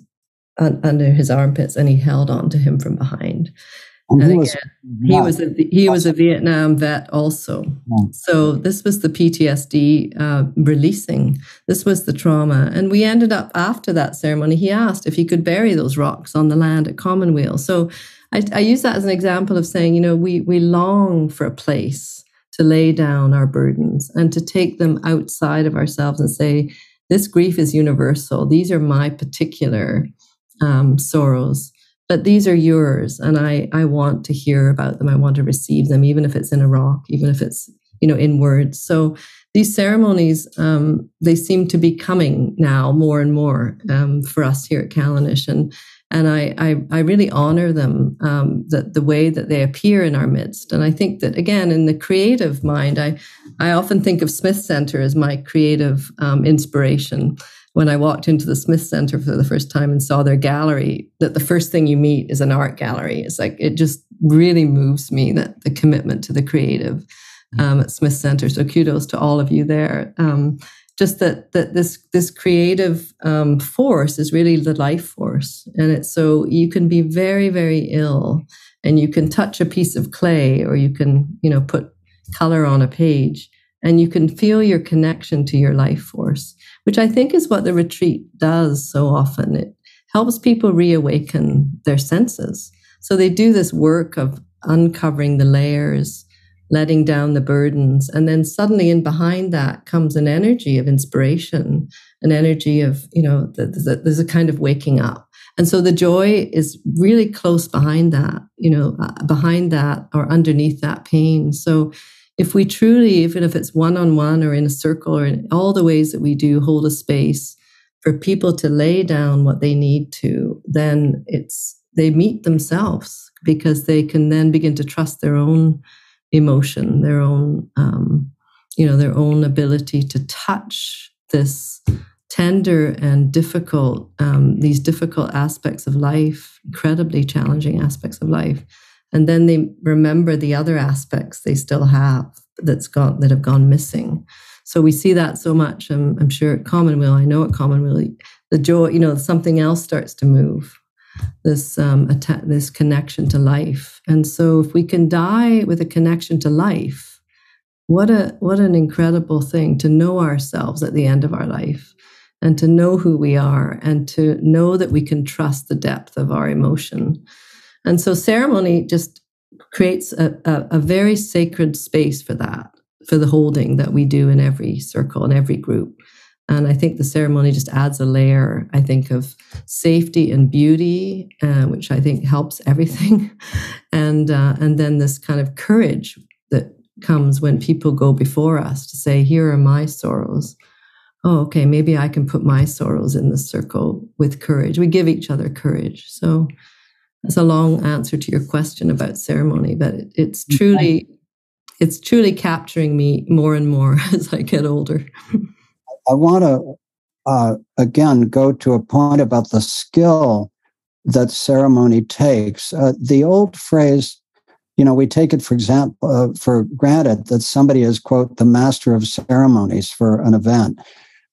under his armpits, and he held on to him from behind. And, and again, he was a he was a Vietnam vet also. So this was the PTSD uh, releasing. This was the trauma, and we ended up after that ceremony. He asked if he could bury those rocks on the land at Commonweal. So I, I use that as an example of saying, you know, we we long for a place to lay down our burdens and to take them outside of ourselves and say, this grief is universal. These are my particular um, sorrows, but these are yours, and I I want to hear about them. I want to receive them, even if it's in a rock, even if it's you know in words. So these ceremonies um, they seem to be coming now more and more um, for us here at Callanish, and and I, I, I really honor them, um, the, the way that they appear in our midst. And I think that, again, in the creative mind, I, I often think of Smith Center as my creative um, inspiration. When I walked into the Smith Center for the first time and saw their gallery, that the first thing you meet is an art gallery. It's like, it just really moves me that the commitment to the creative um, at Smith Center. So kudos to all of you there. Um, just that that this this creative um, force is really the life force, and it's so you can be very very ill, and you can touch a piece of clay, or you can you know put color on a page, and you can feel your connection to your life force, which I think is what the retreat does so often. It helps people reawaken their senses. So they do this work of uncovering the layers letting down the burdens. And then suddenly in behind that comes an energy of inspiration, an energy of, you know, there's a kind of waking up. And so the joy is really close behind that, you know, uh, behind that or underneath that pain. So if we truly, even if it's one on one or in a circle or in all the ways that we do hold a space for people to lay down what they need to, then it's, they meet themselves because they can then begin to trust their own emotion, their own, um, you know, their own ability to touch this tender and difficult, um, these difficult aspects of life, incredibly challenging aspects of life, and then they remember the other aspects they still have that's gone that have gone missing. So we see that so much. I'm, I'm sure at Commonweal, I know at Commonweal, the joy, you know, something else starts to move this um, att- this connection to life. And so, if we can die with a connection to life, what a what an incredible thing to know ourselves at the end of our life, and to know who we are, and to know that we can trust the depth of our emotion. And so, ceremony just creates a, a, a very sacred space for that, for the holding that we do in every circle in every group. And I think the ceremony just adds a layer, I think, of safety and beauty, uh, which I think helps everything. and uh, and then this kind of courage that comes when people go before us to say, "Here are my sorrows." Oh, okay, maybe I can put my sorrows in the circle with courage. We give each other courage. So that's a long answer to your question about ceremony, but it, it's truly, it's truly capturing me more and more as I get older. I want to uh, again go to a point about the skill that ceremony takes. Uh, the old phrase, you know, we take it for example uh, for granted that somebody is quote the master of ceremonies for an event,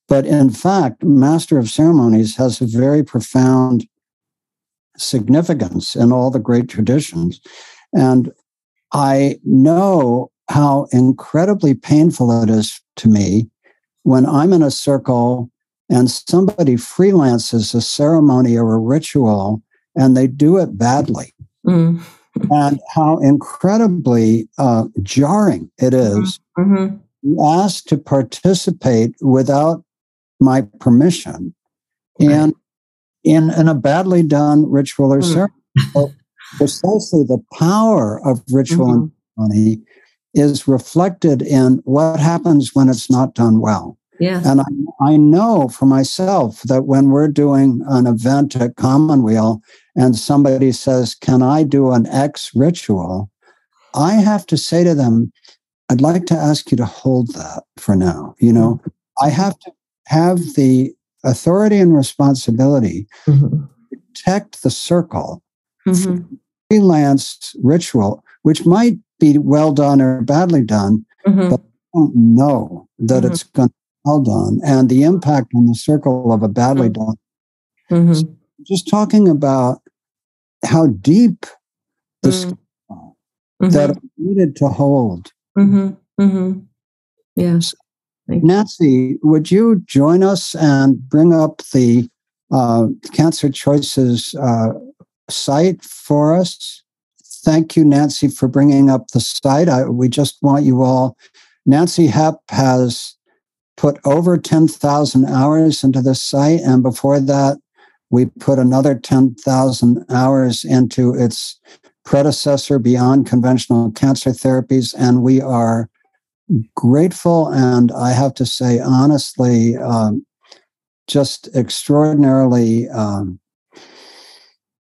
But in fact, Master of Ceremonies has a very profound significance in all the great traditions. And I know how incredibly painful it is to me when I'm in a circle and somebody freelances a ceremony or a ritual and they do it badly. Mm. and how incredibly uh, jarring it is. mm-hmm. mm-hmm. asked to participate without my permission right. and in, in a badly done ritual or mm. ceremony. precisely the power of ritual mm-hmm. and ceremony is reflected in what happens when it's not done well. Yeah. And I, I know for myself that when we're doing an event at Commonweal and somebody says, Can I do an X ritual? I have to say to them, I'd like to ask you to hold that for now. You know. I have to have the authority and responsibility mm-hmm. protect the circle mm-hmm. freelance ritual, which might be well done or badly done, mm-hmm. but I don't know that mm-hmm. it's going to be well done. And the impact on the circle of a badly mm-hmm. done. Mm-hmm. So just talking about how deep this mm-hmm. that needed to hold. Yes. Nancy, would you join us and bring up the uh, Cancer Choices uh, site for us? Thank you, Nancy, for bringing up the site. I, we just want you all. Nancy Hepp has put over 10,000 hours into this site, and before that, we put another 10,000 hours into its predecessor, Beyond Conventional Cancer Therapies, and we are grateful and I have to say, honestly, um, just extraordinarily, um,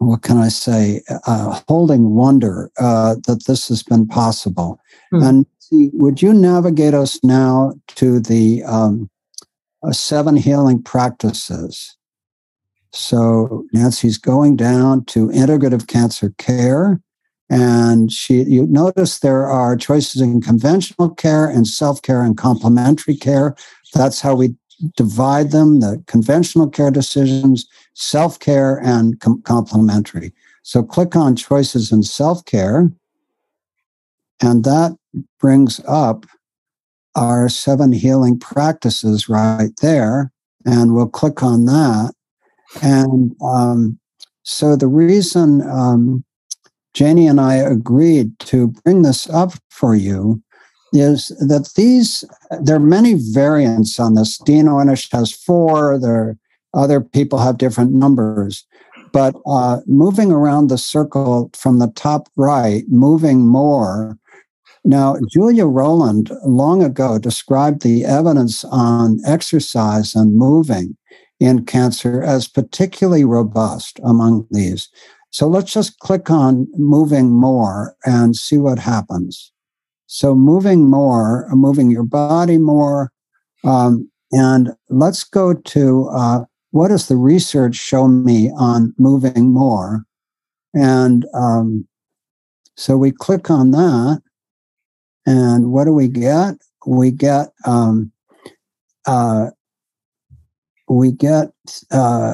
what can I say, uh, holding wonder uh, that this has been possible. Mm. And see, would you navigate us now to the um, uh, seven healing practices? So Nancy's going down to integrative cancer care. And she, you notice there are choices in conventional care and self care and complementary care. That's how we divide them the conventional care decisions, self care, and com- complementary. So click on choices in self care, and that brings up our seven healing practices right there. And we'll click on that. And um, so the reason um, Janie and I agreed to bring this up for you is that these there are many variants on this. Dean Ornish has four. There other people have different numbers, but uh, moving around the circle from the top right, moving more. Now, Julia Rowland long ago described the evidence on exercise and moving in cancer as particularly robust among these. So let's just click on moving more and see what happens. So moving more, moving your body more. Um, and let's go to uh, what does the research show me on moving more? And um, so we click on that. And what do we get? We get um, uh, we get uh,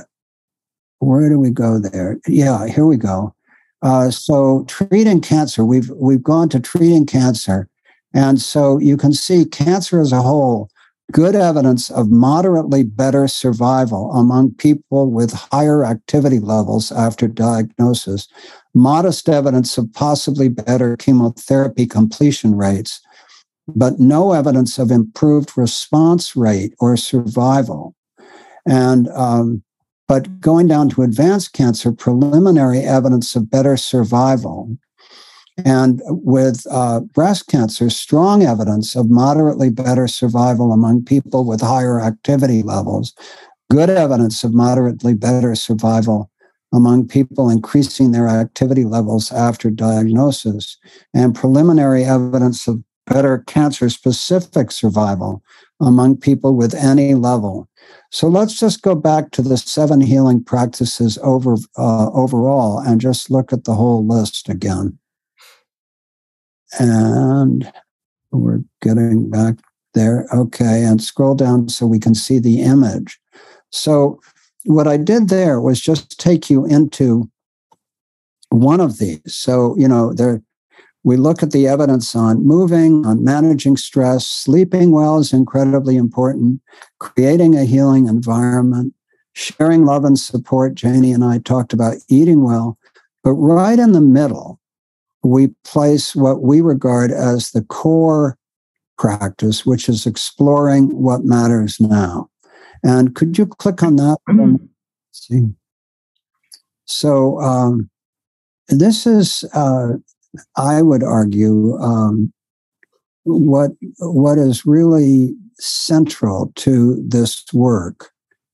where do we go there? Yeah, here we go. Uh, so treating cancer, we've we've gone to treating cancer, and so you can see cancer as a whole. Good evidence of moderately better survival among people with higher activity levels after diagnosis. Modest evidence of possibly better chemotherapy completion rates, but no evidence of improved response rate or survival. And um, but going down to advanced cancer, preliminary evidence of better survival. And with uh, breast cancer, strong evidence of moderately better survival among people with higher activity levels, good evidence of moderately better survival among people increasing their activity levels after diagnosis, and preliminary evidence of better cancer specific survival among people with any level. So let's just go back to the seven healing practices over uh, overall and just look at the whole list again. And we're getting back there. Okay. And scroll down so we can see the image. So, what I did there was just take you into one of these. So, you know, there we look at the evidence on moving, on managing stress. Sleeping well is incredibly important. Creating a healing environment, sharing love and support. Janie and I talked about eating well. But right in the middle, we place what we regard as the core practice, which is exploring what matters now. And could you click on that? Mm-hmm. See. So um, this is uh, I would argue, um, what what is really central to this work.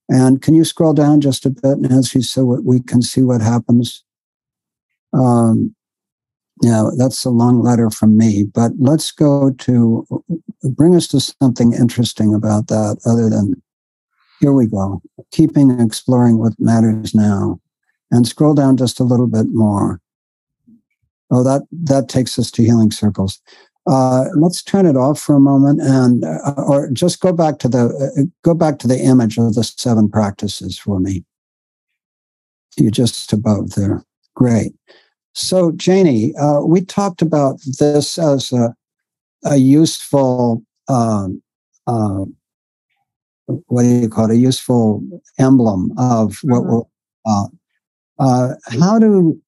And can you scroll down just a bit, Nancy, so we can see what happens? Um, yeah, that's a long letter from me, but let's go to bring us to something interesting about that other than here we go. Keeping exploring what matters now. And scroll down just a little bit more. Oh, that that takes us to healing circles. Uh, let's turn it off for a moment, and uh, or just go back to the uh, go back to the image of the seven practices for me. You're just above there. Great. So, Janie, uh, we talked about this as a, a useful, um, uh, what do you call it? A useful emblem of what mm-hmm. we're. Uh, how do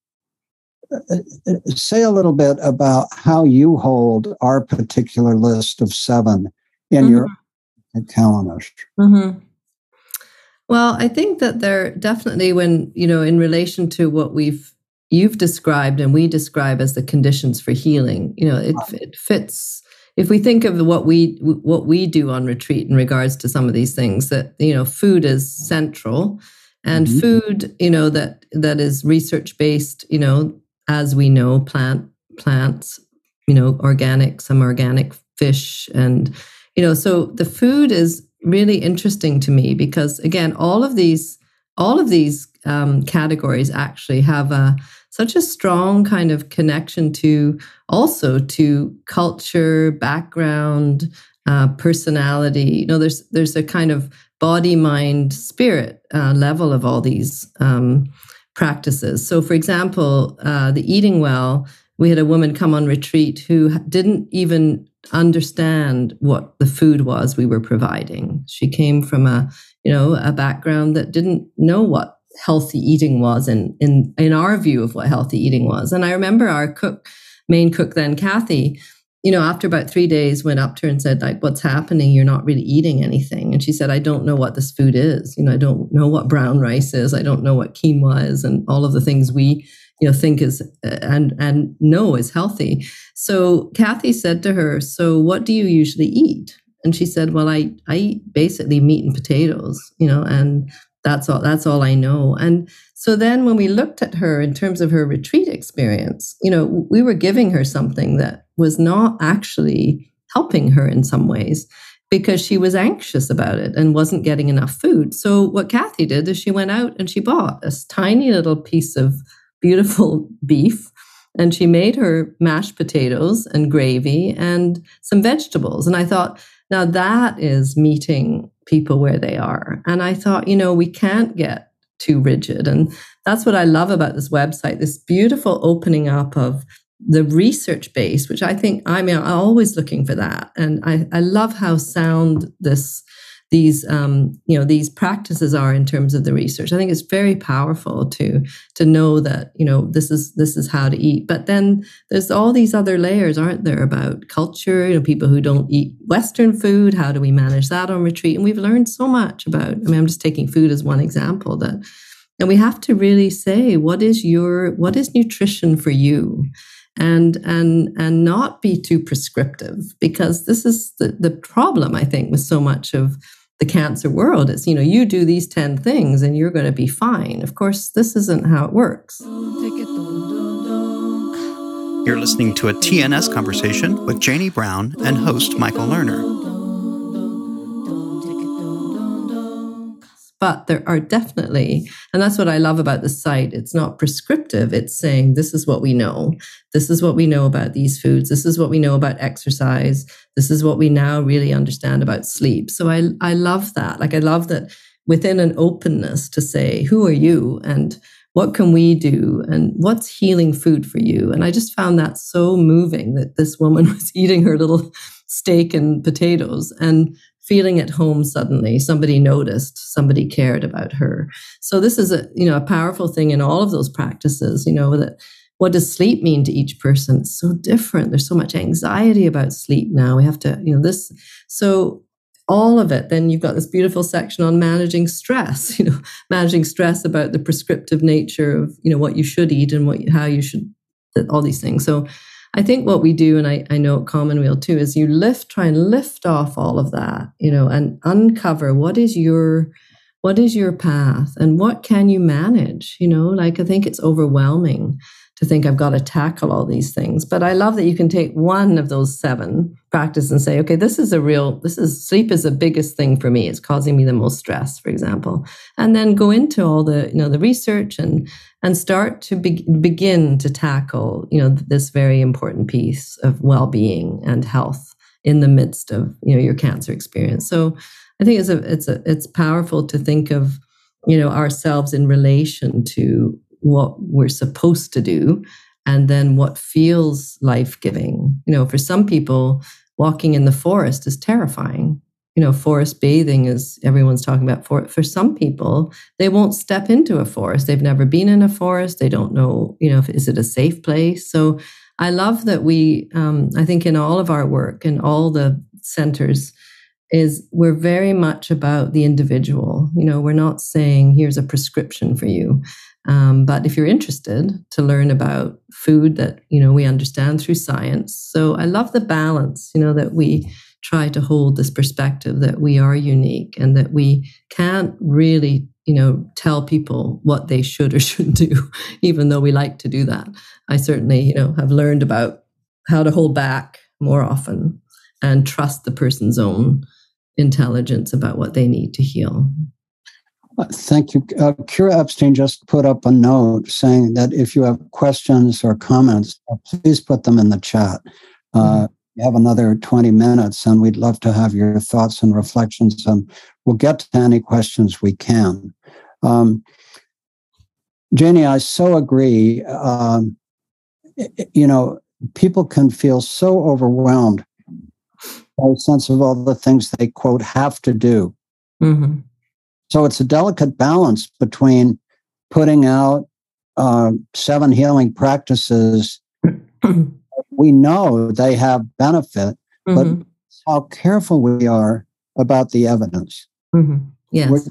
say a little bit about how you hold our particular list of seven in mm-hmm. your calendar. Mm-hmm. Well, I think that they're definitely when you know in relation to what we've you've described and we describe as the conditions for healing. You know, it, it fits. If we think of what we what we do on retreat in regards to some of these things, that you know, food is central, and mm-hmm. food, you know, that that is research based. You know, as we know, plant plants, you know, organic, some organic fish, and you know, so the food is really interesting to me because again, all of these all of these um, categories actually have a such a strong kind of connection to also to culture, background, uh, personality. You know, there's there's a kind of body, mind, spirit uh, level of all these um, practices. So, for example, uh, the eating well, we had a woman come on retreat who didn't even understand what the food was we were providing. She came from a, you know, a background that didn't know what healthy eating was in in in our view of what healthy eating was. And I remember our cook, main cook then, Kathy, you know, after about three days, went up to her and said, like, what's happening? You're not really eating anything. And she said, I don't know what this food is. You know, I don't know what brown rice is. I don't know what quinoa is and all of the things we, you know, think is uh, and and know is healthy. So Kathy said to her, So what do you usually eat? And she said, Well, I, I eat basically meat and potatoes, you know, and that's all that's all I know. And so then when we looked at her in terms of her retreat experience, you know, we were giving her something that was not actually helping her in some ways because she was anxious about it and wasn't getting enough food. So what Kathy did is she went out and she bought a tiny little piece of beautiful beef and she made her mashed potatoes and gravy and some vegetables. And I thought, now that is meeting people where they are. And I thought, you know, we can't get too rigid. And that's what I love about this website this beautiful opening up of the research base, which I think I mean, I'm always looking for that. And I, I love how sound this these um, you know these practices are in terms of the research. I think it's very powerful to to know that you know this is this is how to eat. But then there's all these other layers, aren't there, about culture? You know, people who don't eat Western food. How do we manage that on retreat? And we've learned so much about. I mean, I'm just taking food as one example that, and we have to really say what is your what is nutrition for you and and and not be too prescriptive because this is the, the problem i think with so much of the cancer world is you know you do these 10 things and you're going to be fine. Of course this isn't how it works. You're listening to a tns conversation with janie brown and host michael lerner but there are definitely, and that's what I love about the site. It's not prescriptive. It's saying this is what we know. This is what we know about these foods. This is what we know about exercise. This is what we now really understand about sleep. So I, I love that. Like I love that within an openness to say, who are you? And what can we do and what's healing food for you and i just found that so moving that this woman was eating her little steak and potatoes and feeling at home suddenly. Somebody noticed. Somebody cared about her. So this is a you know a powerful thing in all of those practices you know that what does sleep mean to each person? It's so different. There's so much anxiety about sleep now. We have to you know this so all of it. Then you've got this beautiful section on managing stress you know managing stress about the prescriptive nature of you know what you should eat and what how you should all these things. So i think what we do and i, I know at commonweal too is you lift try and lift off all of that you know and uncover what is your what is your path and what can you manage you know like i think it's overwhelming to think I've got to tackle all these things. But I love that you can take one of those seven practice and say, okay, this is a real, this is sleep is the biggest thing for me. It's causing me the most stress, for example. And then go into all the, you know, the research and and start to be, begin to tackle, you know, this very important piece of well-being and health in the midst of, you know, your cancer experience. So I think it's a it's a it's powerful to think of, you know, ourselves in relation to what we're supposed to do and then what feels life giving. You know, for some people, walking in the forest is terrifying. You know, forest bathing is everyone's talking about. For for some people, they won't step into a forest. They've never been in a forest. They don't know. You know, if, is it a safe place? So, I love that we. Um, I think in all of our work and all the centers, is we're very much about the individual. You know, we're not saying here's a prescription for you. Um, but if you're interested to learn about food that you know we understand through science, so I love the balance. You know that we try to hold this perspective that we are unique and that we can't really you know tell people what they should or shouldn't do, even though we like to do that. I certainly you know have learned about how to hold back more often and trust the person's own intelligence about what they need to heal. Uh, thank you. Uh, Kira Epstein just put up a note saying that if you have questions or comments, uh, please put them in the chat. Uh, mm-hmm. We have another 20 minutes, and we'd love to have your thoughts and reflections, and we'll get to any questions we can. Um, Janie, I so agree. Um, you know, people can feel so overwhelmed by a sense of all the things they, quote, have to do. Mm-hmm so it's a delicate balance between putting out uh, seven healing practices. we know they have benefit, mm-hmm. but how careful we are about the evidence. Mm-hmm. Yes. We're,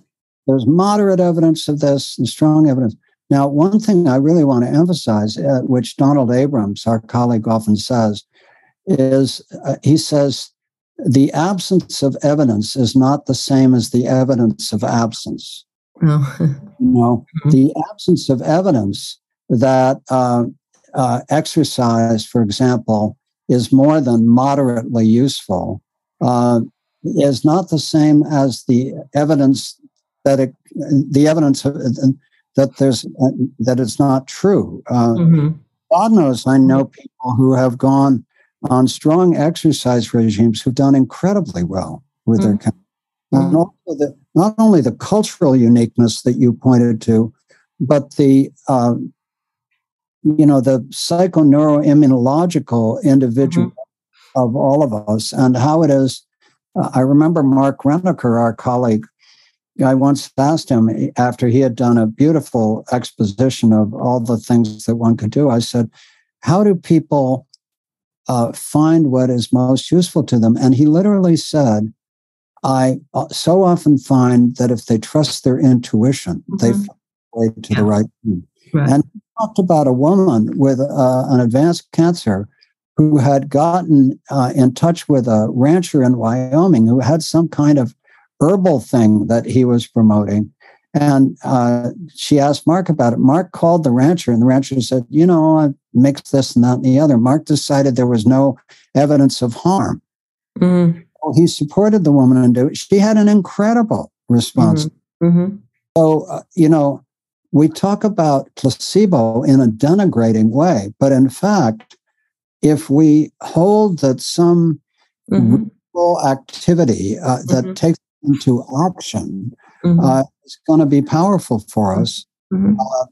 there's moderate evidence of this and strong evidence. Now, one thing I really want to emphasize, uh, which Donald Abrams, our colleague, often says, is uh, he says the absence of evidence is not the same as the evidence of absence. Oh. you know, mm-hmm. the absence of evidence that uh, uh, exercise, for example, is more than moderately useful uh, is not the same as the evidence that it, the evidence of, that there's that it's not true. Uh, mm-hmm. God knows I know people who have gone on strong exercise regimes who've done incredibly well with mm-hmm. their country. And also the, not only the cultural uniqueness that you pointed to, but the uh, you know the psychoneuroimmunological individual mm-hmm. of all of us and how it is. Uh, I remember Mark Renneker, our colleague. I once asked him after he had done a beautiful exposition of all the things that one could do. I said, "How do people uh, find what is most useful to them. And he literally said, I uh, so often find that if they trust their intuition, mm-hmm. they find way to yeah. the right thing. Right. And he talked about a woman with uh, an advanced cancer who had gotten uh, in touch with a rancher in Wyoming who had some kind of herbal thing that he was promoting. And uh, she asked Mark about it. Mark called the rancher, and the rancher said, You know, I mixed this and that and the other. Mark decided there was no evidence of harm. Mm. Well, he supported the woman and she had an incredible response. Mm-hmm. Mm-hmm. So, uh, you know, we talk about placebo in a denigrating way, but in fact, if we hold that some mm-hmm. activity uh, that mm-hmm. takes into action mm-hmm. uh, is going to be powerful for us, mm-hmm. uh,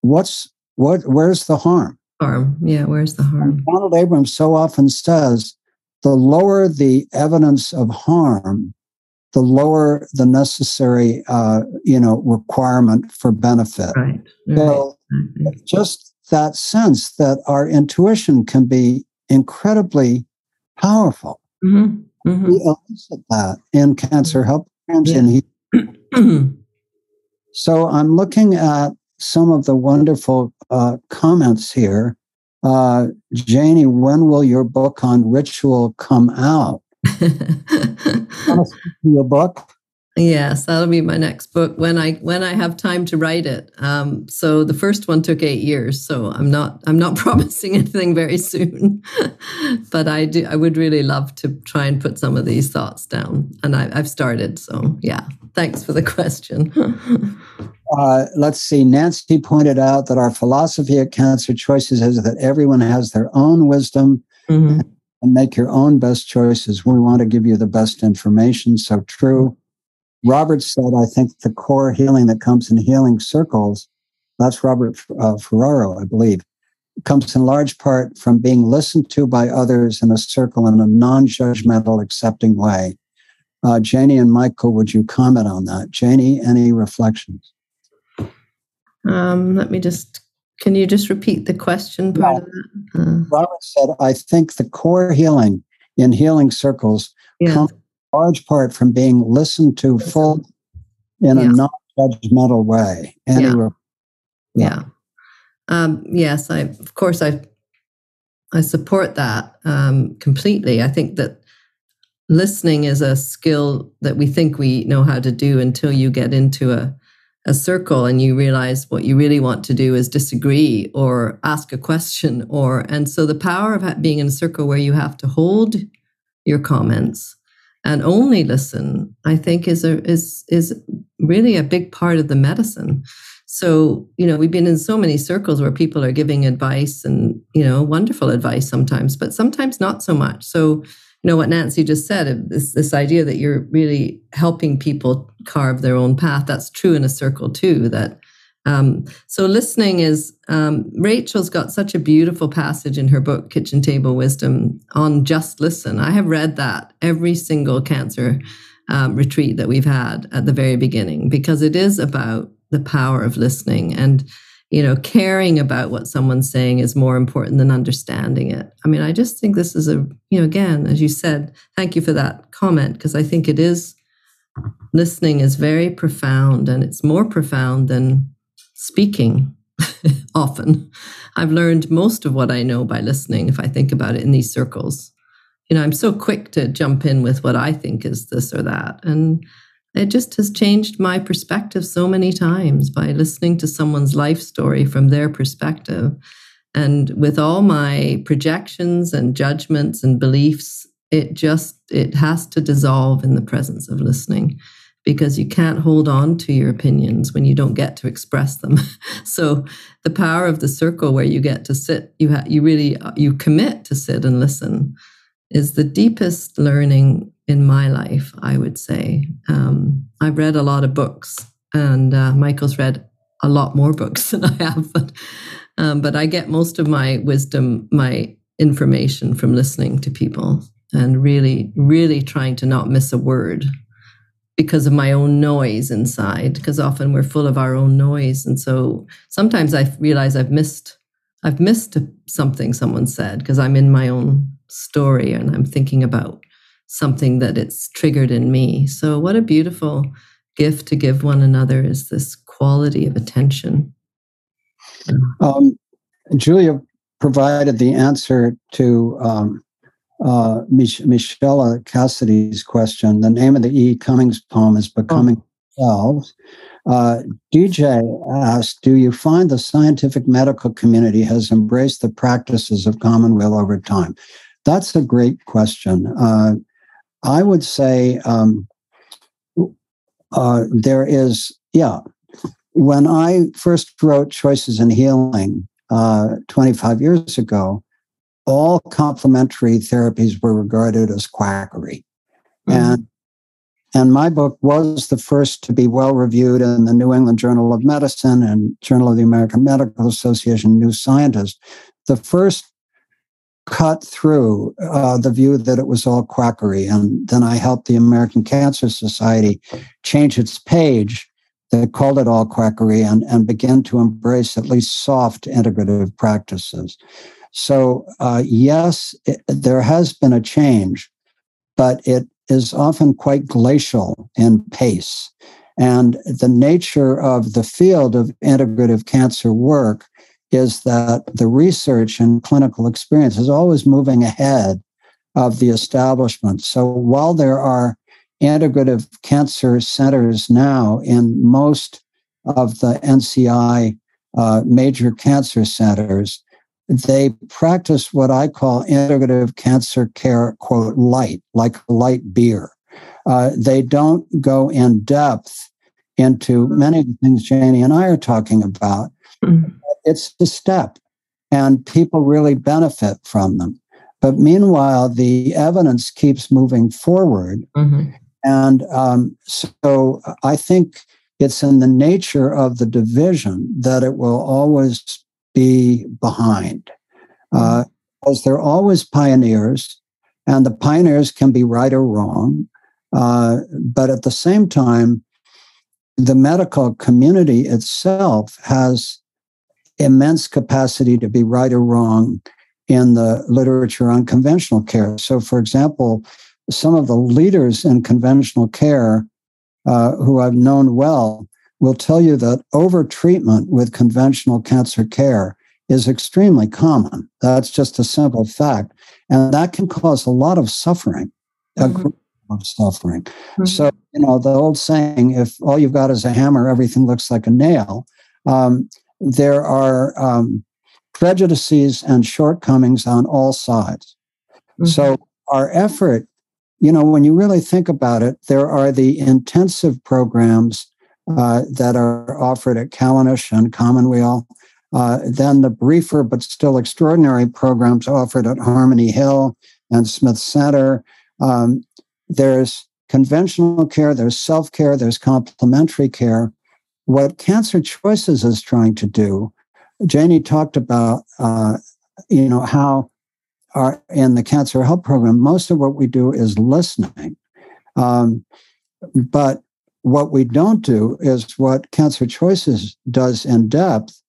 what's what? Where's the harm? Harm, yeah. Where's the harm? And Donald Abrams so often says, the lower the evidence of harm, the lower the necessary, uh, you know, requirement for benefit. Right. So right. just that sense that our intuition can be incredibly powerful. Mm-hmm. Mm-hmm. We elicit that in cancer help programs yeah. and so I'm looking at some of the wonderful uh, comments here. Uh, Janie, when will your book on ritual come out? your book? Yes, that'll be my next book when I when I have time to write it. Um, so the first one took eight years, so I'm not I'm not promising anything very soon, but I do I would really love to try and put some of these thoughts down, and I, have started. So yeah, thanks for the question. uh, let's see. Nancy pointed out that our philosophy at Cancer Choices is that everyone has their own wisdom. Mm-hmm. And make your own best choices. We want to give you the best information. So true. Robert said, I think the core healing that comes in healing circles, that's Robert uh, Ferraro, I believe, comes in large part from being listened to by others in a circle in a non judgmental, accepting way. Uh, Janie and Michael, would you comment on that? Janie, any reflections? Um, let me just, can you just repeat the question part that? Uh, Robert said, I think the core healing in healing circles yeah. comes large part from being listened to full in yeah. a non-judgmental way. Anywhere. Yeah. yeah. Um, yes, I of course I I support that um, completely. I think that listening is a skill that we think we know how to do until you get into a a circle and you realize what you really want to do is disagree or ask a question or and so the power of being in a circle where you have to hold your comments and only listen, I think is a, is is really a big part of the medicine. So, you know, we've been in so many circles where people are giving advice and, you know, wonderful advice sometimes, but sometimes not so much. So, you know, what Nancy just said, this, this idea that you're really helping people carve their own path, that's true in a circle too, that um, so listening is um, Rachel's got such a beautiful passage in her book Kitchen Table Wisdom on just listen. I have read that every single cancer um, retreat that we've had at the very beginning because it is about the power of listening and you know caring about what someone's saying is more important than understanding it. I mean, I just think this is a you know again as you said, thank you for that comment because I think it is listening is very profound and it's more profound than speaking often. I've learned most of what I know by listening, if I think about it in these circles. You know, I'm so quick to jump in with what I think is this or that. And it just has changed my perspective so many times by listening to someone's life story from their perspective. And with all my projections and judgments and beliefs, it just it has to dissolve in the presence of listening because you can't hold on to your opinions when you don't get to express them. so the power of the circle where you get to sit, you ha- you really you commit to sit and listen is the deepest learning in my life. I would say um, I've read a lot of books, and uh, Michael's read a lot more books than I have, but um, but I get most of my wisdom, my information from listening to people and really, really trying to not miss a word because of my own noise inside because often we're full of our own noise. And so sometimes i realize i've missed i've missed something someone said because i'm in my own story and i'm thinking about something that it's triggered in me. So what a beautiful gift to give one another is this quality of attention. Um, julia provided the answer to um, uh, Mich- Michelle Cassidy's question. The name of the E. Cummings poem is Becoming oh. Uh, DJ asked, Do you find the scientific medical community has embraced the practices of Commonweal over time? That's a great question. Uh, I would say um, uh, there is, yeah. When I first wrote Choices in Healing uh, 25 years ago, all complementary therapies were regarded as quackery. Mm-hmm. And and my book was the first to be well reviewed in the New England Journal of Medicine and Journal of the American Medical Association New Scientist. The first cut through uh, the view that it was all quackery. And then I helped the American Cancer Society change its page that called it all quackery and, and begin to embrace at least soft integrative practices. So, uh, yes, it, there has been a change, but it is often quite glacial in pace. And the nature of the field of integrative cancer work is that the research and clinical experience is always moving ahead of the establishment. So while there are integrative cancer centers now in most of the NCI uh, major cancer centers, they practice what I call integrative cancer care, quote, light, like light beer. Uh, they don't go in depth into many of the things Janie and I are talking about. Mm-hmm. It's the step, and people really benefit from them. But meanwhile, the evidence keeps moving forward. Mm-hmm. And um, so I think it's in the nature of the division that it will always be behind. Uh, because they're always pioneers, and the pioneers can be right or wrong. Uh, but at the same time, the medical community itself has immense capacity to be right or wrong in the literature on conventional care. So, for example, some of the leaders in conventional care uh, who I've known well will tell you that overtreatment with conventional cancer care is extremely common. That's just a simple fact. And that can cause a lot of suffering, mm-hmm. a great of suffering. Mm-hmm. So, you know, the old saying, if all you've got is a hammer, everything looks like a nail. Um, there are um, prejudices and shortcomings on all sides. Mm-hmm. So, our effort, you know, when you really think about it, there are the intensive programs uh, that are offered at Callanish and Commonweal. Uh, then the briefer but still extraordinary programs offered at Harmony Hill and Smith Center. Um, there's conventional care, there's self care, there's complementary care. What Cancer Choices is trying to do, Janie talked about, uh, you know, how our, in the Cancer Help Program, most of what we do is listening. Um, but what we don't do is what Cancer Choices does in depth,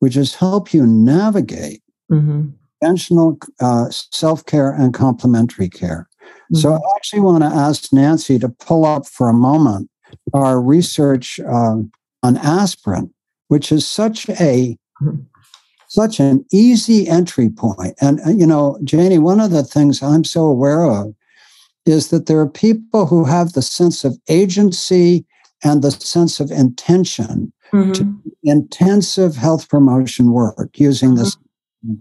which is help you navigate mm-hmm. conventional uh, self care and complementary care. Mm-hmm. So I actually want to ask Nancy to pull up for a moment our research uh, on aspirin, which is such a mm-hmm. such an easy entry point. And uh, you know, Janie, one of the things I'm so aware of is that there are people who have the sense of agency and the sense of intention mm-hmm. to intensive health promotion work using mm-hmm. this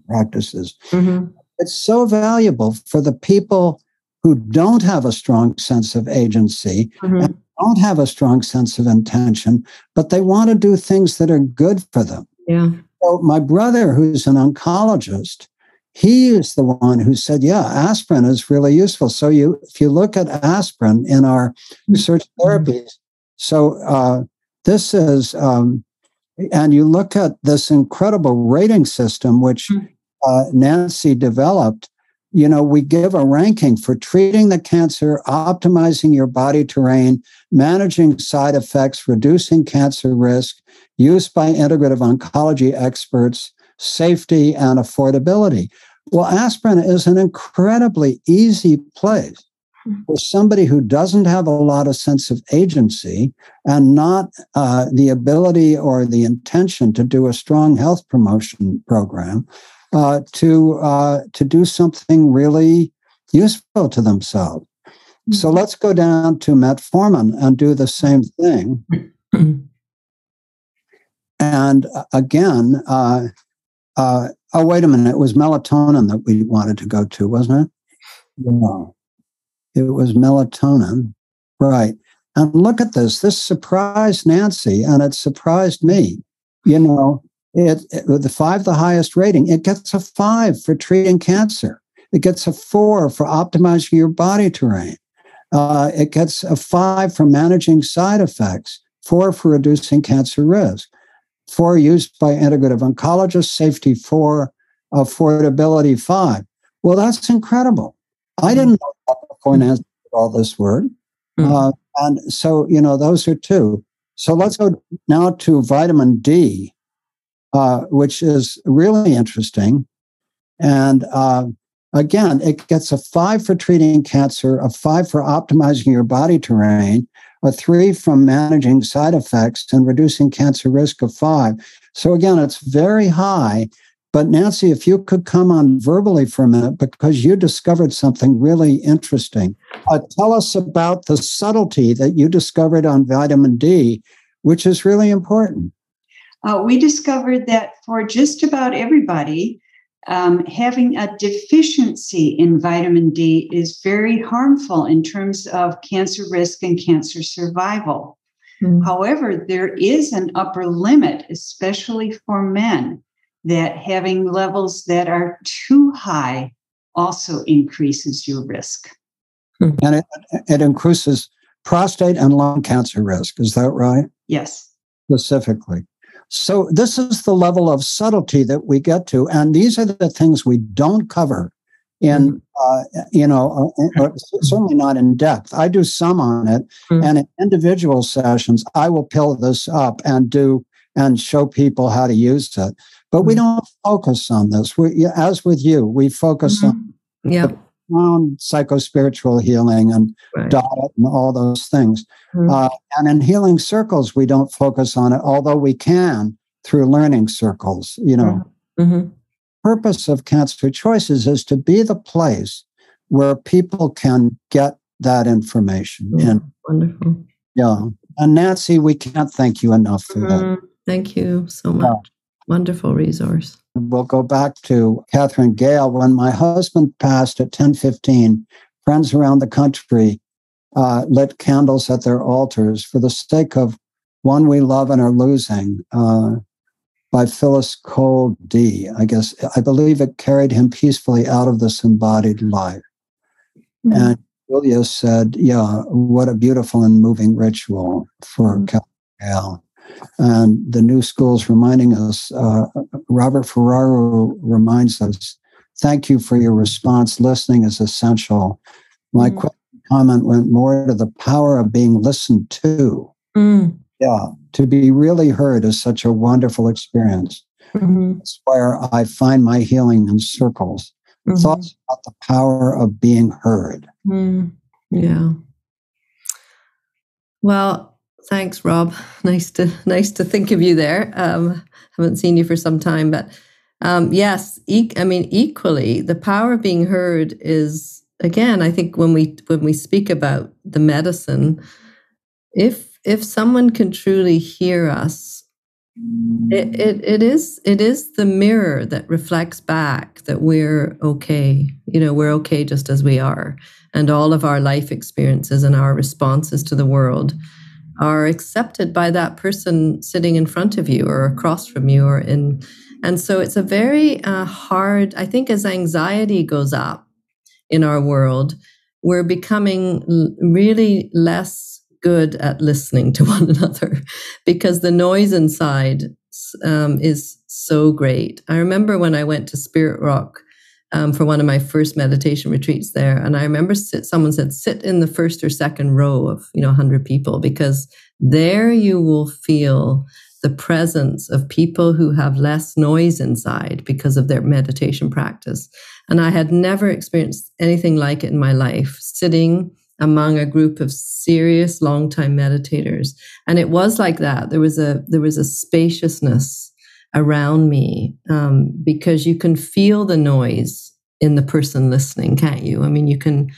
practices. Mm-hmm. It's so valuable for the people who don't have a strong sense of agency mm-hmm. and don't have a strong sense of intention, but they want to do things that are good for them. Yeah. So my brother, who's an oncologist, he is the one who said, "Yeah, aspirin is really useful." So you, if you look at aspirin in our research mm-hmm. therapies, so uh, this is, um, and you look at this incredible rating system which hmm. uh, Nancy developed. You know, we give a ranking for treating the cancer, optimizing your body terrain, managing side effects, reducing cancer risk, use by integrative oncology experts, safety, and affordability. Well, aspirin is an incredibly easy place for somebody who doesn't have a lot of sense of agency and not uh, the ability or the intention to do a strong health promotion program uh, to uh, to do something really useful to themselves. Mm-hmm. So let's go down to metformin and do the same thing. and uh, again, uh, oh wait a minute, it was melatonin that we wanted to go to, wasn't it? Yeah. It was melatonin. Right. And look at this. This surprised Nancy and it surprised me. You know, it, it with the five, the highest rating, it gets a five for treating cancer. It gets a four for optimizing your body terrain. Uh, it gets a five for managing side effects, four for reducing cancer risk, four used by integrative oncologists, safety four, affordability five. Well, that's incredible. I didn't know Nancy all this word. Mm-hmm. Uh, and so, you know, those are two. So let's go now to vitamin D, uh, which is really interesting. And uh, again, it gets a five for treating cancer, a five for optimizing your body terrain, a three from managing side effects and reducing cancer risk of five. So again, it's very high. But Nancy, if you could come on verbally for a minute, because you discovered something really interesting. Uh, tell us about the subtlety that you discovered on vitamin D, which is really important. Uh, we discovered that for just about everybody, um, having a deficiency in vitamin D is very harmful in terms of cancer risk and cancer survival. Mm. However, there is an upper limit, especially for men that having levels that are too high also increases your risk. Hmm. And it, it increases prostate and lung cancer risk. Is that right? Yes. Specifically. So, this is the level of subtlety that we get to. And these are the things we don't cover in, hmm. uh, you know, uh, uh, certainly not in depth. I do some on it. Mm-hmm. And in individual sessions, I will pill this up and do and show people how to use it. But we mm-hmm. don't focus on this. We, as with you, we focus mm-hmm. on yeah. On psychospiritual healing and right. diet and all those things. Mm-hmm. Uh, and in healing circles, we don't focus on it, although we can through learning circles. You know, mm-hmm. mm-hmm. purpose of Cancer Choices is to be the place where people can get that information. Mm, and wonderful. Yeah. And Nancy, we can't thank you enough for that. Mm-hmm. Thank you so much. Yeah. Wonderful resource. We'll go back to Catherine Gale. When my husband passed at 1015, friends around the country uh, lit candles at their altars for the sake of one we love and are losing uh, by Phyllis Cole D. I guess, I believe it carried him peacefully out of this embodied life. Mm-hmm. And Julia said, Yeah, what a beautiful and moving ritual for mm-hmm. And the new schools reminding us. Uh, Robert Ferraro reminds us, "Thank you for your response. Listening is essential." My mm. comment went more to the power of being listened to. Mm. Yeah, to be really heard is such a wonderful experience. Mm-hmm. That's where I find my healing in circles. Mm-hmm. Thoughts about the power of being heard. Mm. Yeah. Well, Thanks, Rob. Nice to nice to think of you there. Um, haven't seen you for some time, but um, yes, e- I mean equally, the power of being heard is again. I think when we when we speak about the medicine, if if someone can truly hear us, it, it it is it is the mirror that reflects back that we're okay. You know, we're okay just as we are, and all of our life experiences and our responses to the world are accepted by that person sitting in front of you or across from you or in and so it's a very uh, hard i think as anxiety goes up in our world we're becoming l- really less good at listening to one another because the noise inside um, is so great. I remember when i went to spirit rock um, for one of my first meditation retreats there. And I remember sit, someone said, sit in the first or second row of, you know, 100 people, because there you will feel the presence of people who have less noise inside because of their meditation practice. And I had never experienced anything like it in my life, sitting among a group of serious long-time meditators. And it was like that. There was a there was a spaciousness around me um, because you can feel the noise in the person listening can't you? I mean you can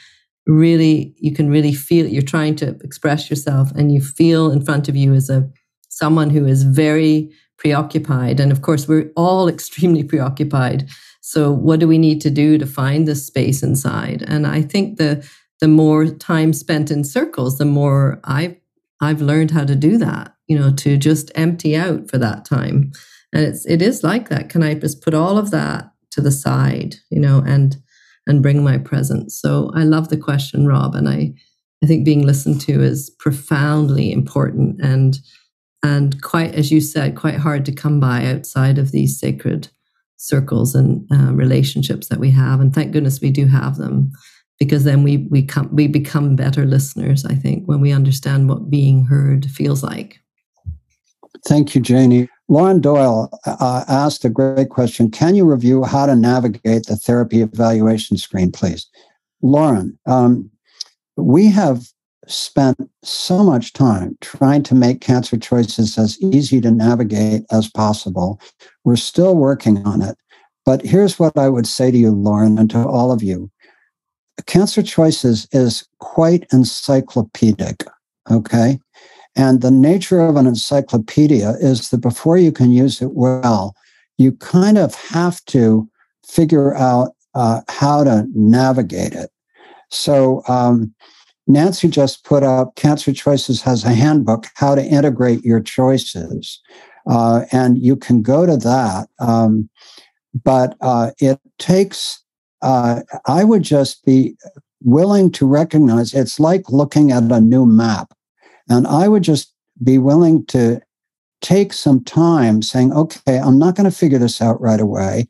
really you can really feel you're trying to express yourself and you feel in front of you as a someone who is very preoccupied. And of course we're all extremely preoccupied. So what do we need to do to find the space inside? And i think the the more time spent in circles the more i've I've learned how to do that, you know, to just empty out for that time. And it's it is like that. Can I just put all of that to the side, you know, and and bring my presence? So I love the question, Rob, and I I think being listened to is profoundly important and and quite as you said, quite hard to come by outside of these sacred circles and uh, relationships that we have. And thank goodness we do have them because then we we come we become better listeners i think when we understand what being heard feels like thank you janie lauren doyle uh, asked a great question. Can you review how to navigate the therapy evaluation screen please? Lauren um, we have spent so much time trying to make cancer choices as easy to navigate as possible. We're still working on it. But here's what i would say to you lauren and to all of you. Cancer Choices is quite encyclopedic, okay? And the nature of an encyclopedia is that before you can use it well, you kind of have to figure out uh, how to navigate it. So, um, Nancy just put up Cancer Choices has a handbook, how to integrate your choices. Uh, and you can go to that. Um, but uh, it takes uh, I would just be willing to recognize it's like looking at a new map. And I would just be willing to take some time saying, okay, I'm not going to figure this out right away.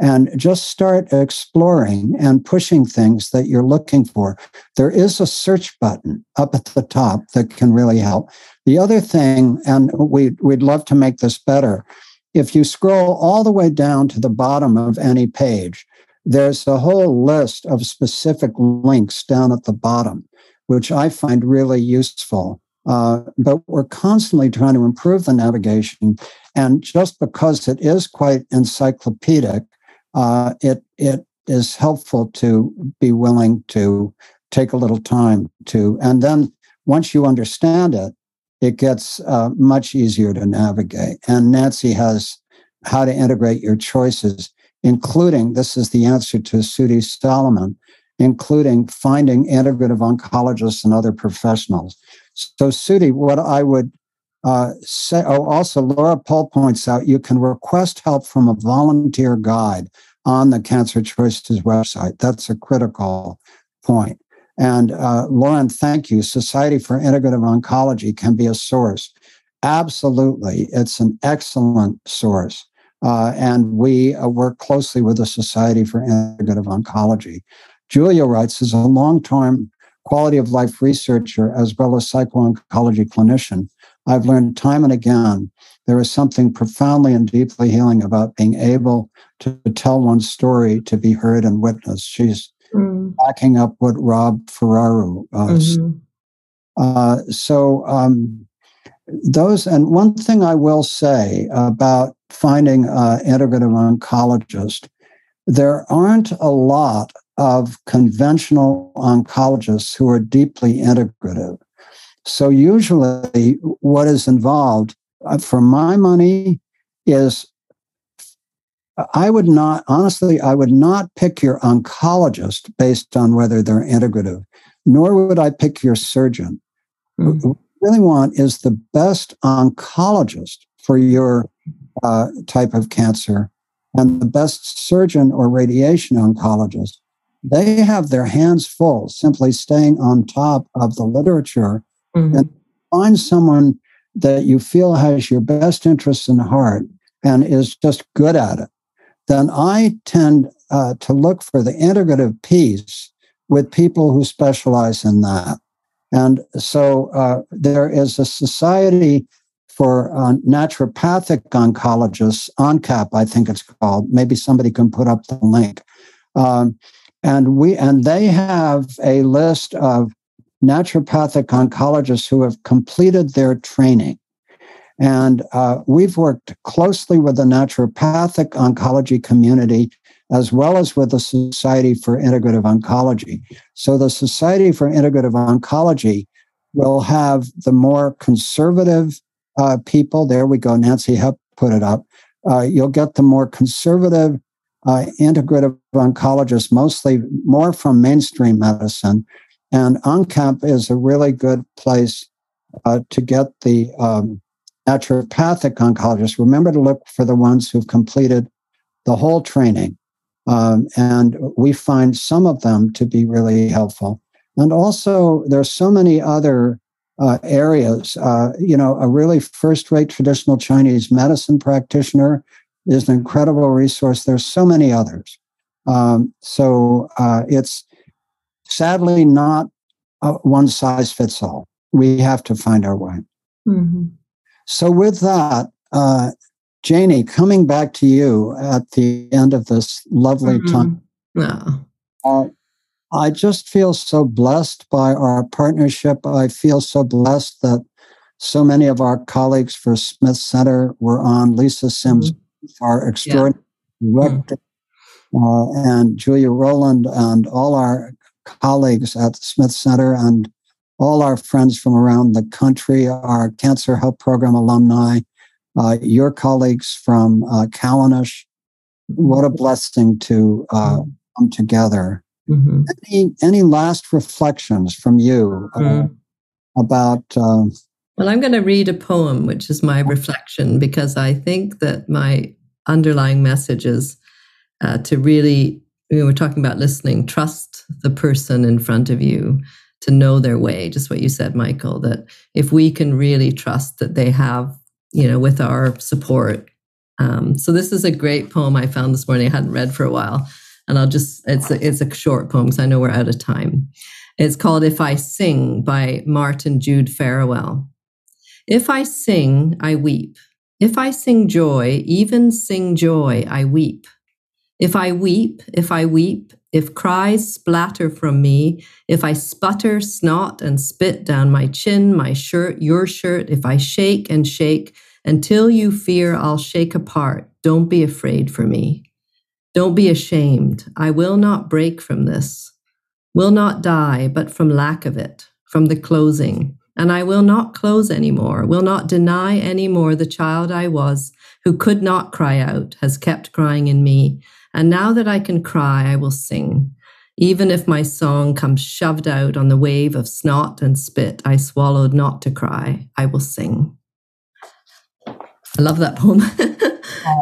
And just start exploring and pushing things that you're looking for. There is a search button up at the top that can really help. The other thing, and we, we'd love to make this better, if you scroll all the way down to the bottom of any page, there's a whole list of specific links down at the bottom, which I find really useful. Uh, but we're constantly trying to improve the navigation. And just because it is quite encyclopedic, uh, it it is helpful to be willing to take a little time to, and then once you understand it, it gets uh, much easier to navigate. And Nancy has how to integrate your choices including this is the answer to Sudi Solomon, including finding integrative oncologists and other professionals. So, Sudi, what I would uh, say, oh, also, Laura Paul points out you can request help from a volunteer guide on the Cancer Choices website. That's a critical point. And uh, Lauren, thank you. Society for Integrative Oncology can be a source. Absolutely. It's an excellent source. Uh, and we uh, work closely with the Society for Integrative Oncology. Julia writes, as a long-time quality of life researcher as well as psycho-oncology clinician, I've learned time and again there is something profoundly and deeply healing about being able to tell one's story to be heard and witnessed. She's mm. backing up what Rob Ferraro uh, mm-hmm. uh, so um, those, and one thing I will say about finding an integrative oncologist, there aren't a lot of conventional oncologists who are deeply integrative. So, usually, what is involved, uh, for my money, is I would not, honestly, I would not pick your oncologist based on whether they're integrative, nor would I pick your surgeon. Mm-hmm really want is the best oncologist for your uh, type of cancer and the best surgeon or radiation oncologist. They have their hands full simply staying on top of the literature mm-hmm. and find someone that you feel has your best interests in heart and is just good at it. Then I tend uh, to look for the integrative piece with people who specialize in that. And so uh, there is a society for uh, naturopathic oncologists, ONCAP, I think it's called. Maybe somebody can put up the link. Um, and we and they have a list of naturopathic oncologists who have completed their training. And uh, we've worked closely with the naturopathic oncology community as well as with the Society for Integrative Oncology. So the Society for Integrative Oncology will have the more conservative uh, people. There we go. Nancy Hepp put it up. Uh, you'll get the more conservative uh, integrative oncologists, mostly more from mainstream medicine. And ONCAP is a really good place uh, to get the um, naturopathic oncologists, remember to look for the ones who've completed the whole training. Um, and we find some of them to be really helpful. And also, there's so many other uh, areas. Uh, you know, a really first rate traditional Chinese medicine practitioner is an incredible resource. There's so many others. Um, so uh, it's sadly not one size fits all. We have to find our way. Mm-hmm. So, with that, uh, Janie, coming back to you at the end of this lovely mm-hmm. time. Yeah. Uh, I just feel so blessed by our partnership. I feel so blessed that so many of our colleagues for Smith Center were on. Lisa Sims, mm-hmm. Our extraordinary yeah. director, mm-hmm. uh, and Julia Rowland, and all our colleagues at the Smith Center, and all our friends from around the country, our Cancer Help Program alumni, uh, your colleagues from uh, Callanish. What a blessing to uh, mm-hmm. come together Mm-hmm. Any any last reflections from you uh, mm. about? Well, I'm going to read a poem, which is my reflection, because I think that my underlying message is uh, to really. We were talking about listening. Trust the person in front of you to know their way. Just what you said, Michael. That if we can really trust that they have, you know, with our support. Um, so this is a great poem I found this morning. I hadn't read for a while and I'll just it's a, it's a short poem because I know we're out of time. It's called "If I Sing" by Martin Jude Farawell. If I sing, I weep. If I sing joy, even sing joy, I weep. If I weep, if I weep, if cries splatter from me, if I sputter, snot, and spit down my chin, my shirt, your shirt, if I shake and shake until you fear I'll shake apart, don't be afraid for me. Don't be ashamed. I will not break from this, will not die, but from lack of it, from the closing. And I will not close anymore, will not deny anymore the child I was, who could not cry out, has kept crying in me. And now that I can cry, I will sing. Even if my song comes shoved out on the wave of snot and spit I swallowed not to cry, I will sing. I love that poem.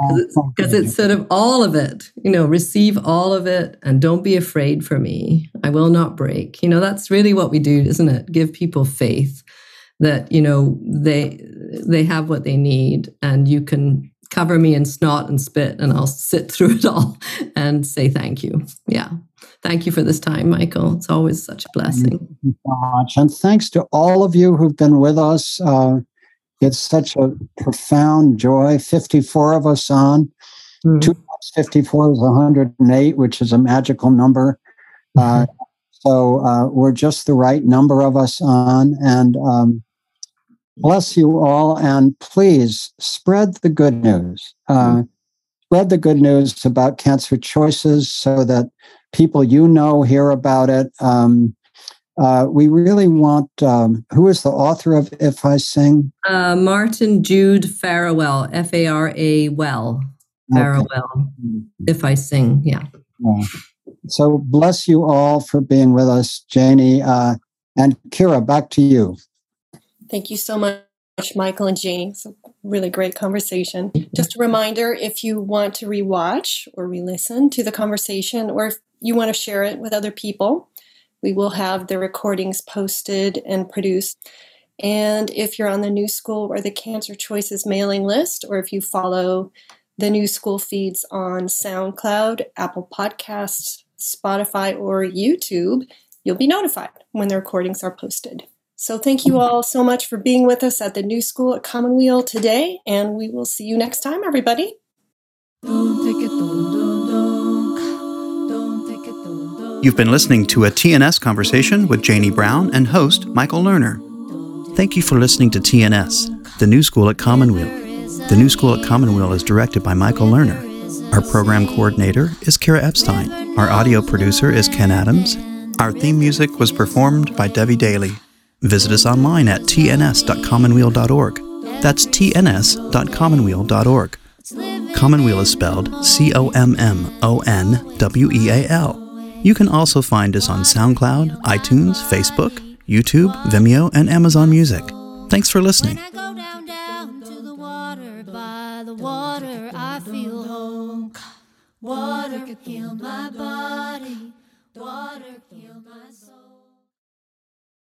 because it's, oh, it's sort of all of it you know receive all of it and don't be afraid for me i will not break you know that's really what we do isn't it give people faith that you know they they have what they need and you can cover me in snot and spit and i'll sit through it all and say thank you yeah thank you for this time michael it's always such a blessing thank you so much and thanks to all of you who've been with us uh, it's such a profound joy. 54 of us on. Mm-hmm. 2 plus 54 is 108, which is a magical number. Mm-hmm. Uh, so uh, we're just the right number of us on. And um, bless you all. And please spread the good news. Uh, mm-hmm. Spread the good news about cancer choices so that people you know hear about it. Um, uh, we really want um, who is the author of If I Sing? Uh, Martin Jude Farawell, F A R A Well, Farawell. Okay. If I Sing, yeah. yeah. So bless you all for being with us, Janie. Uh, and Kira, back to you. Thank you so much, Michael and Janie. It's a really great conversation. Just a reminder if you want to rewatch or re listen to the conversation, or if you want to share it with other people, we will have the recordings posted and produced. And if you're on the New School or the Cancer Choices mailing list, or if you follow the New School feeds on SoundCloud, Apple Podcasts, Spotify, or YouTube, you'll be notified when the recordings are posted. So, thank you all so much for being with us at the New School at Commonweal today, and we will see you next time, everybody. You've been listening to a TNS conversation with Janie Brown and host Michael Lerner. Thank you for listening to TNS, the New School at Commonweal. The New School at Commonweal is directed by Michael Lerner. Our program coordinator is Kara Epstein. Our audio producer is Ken Adams. Our theme music was performed by Debbie Daly. Visit us online at tns.commonweal.org. That's tns.commonweal.org. Commonweal is spelled C O M M O N W E A L. You can also find us on SoundCloud, iTunes, Facebook, YouTube, Vimeo, and Amazon Music. Thanks for listening. Water, my body, water.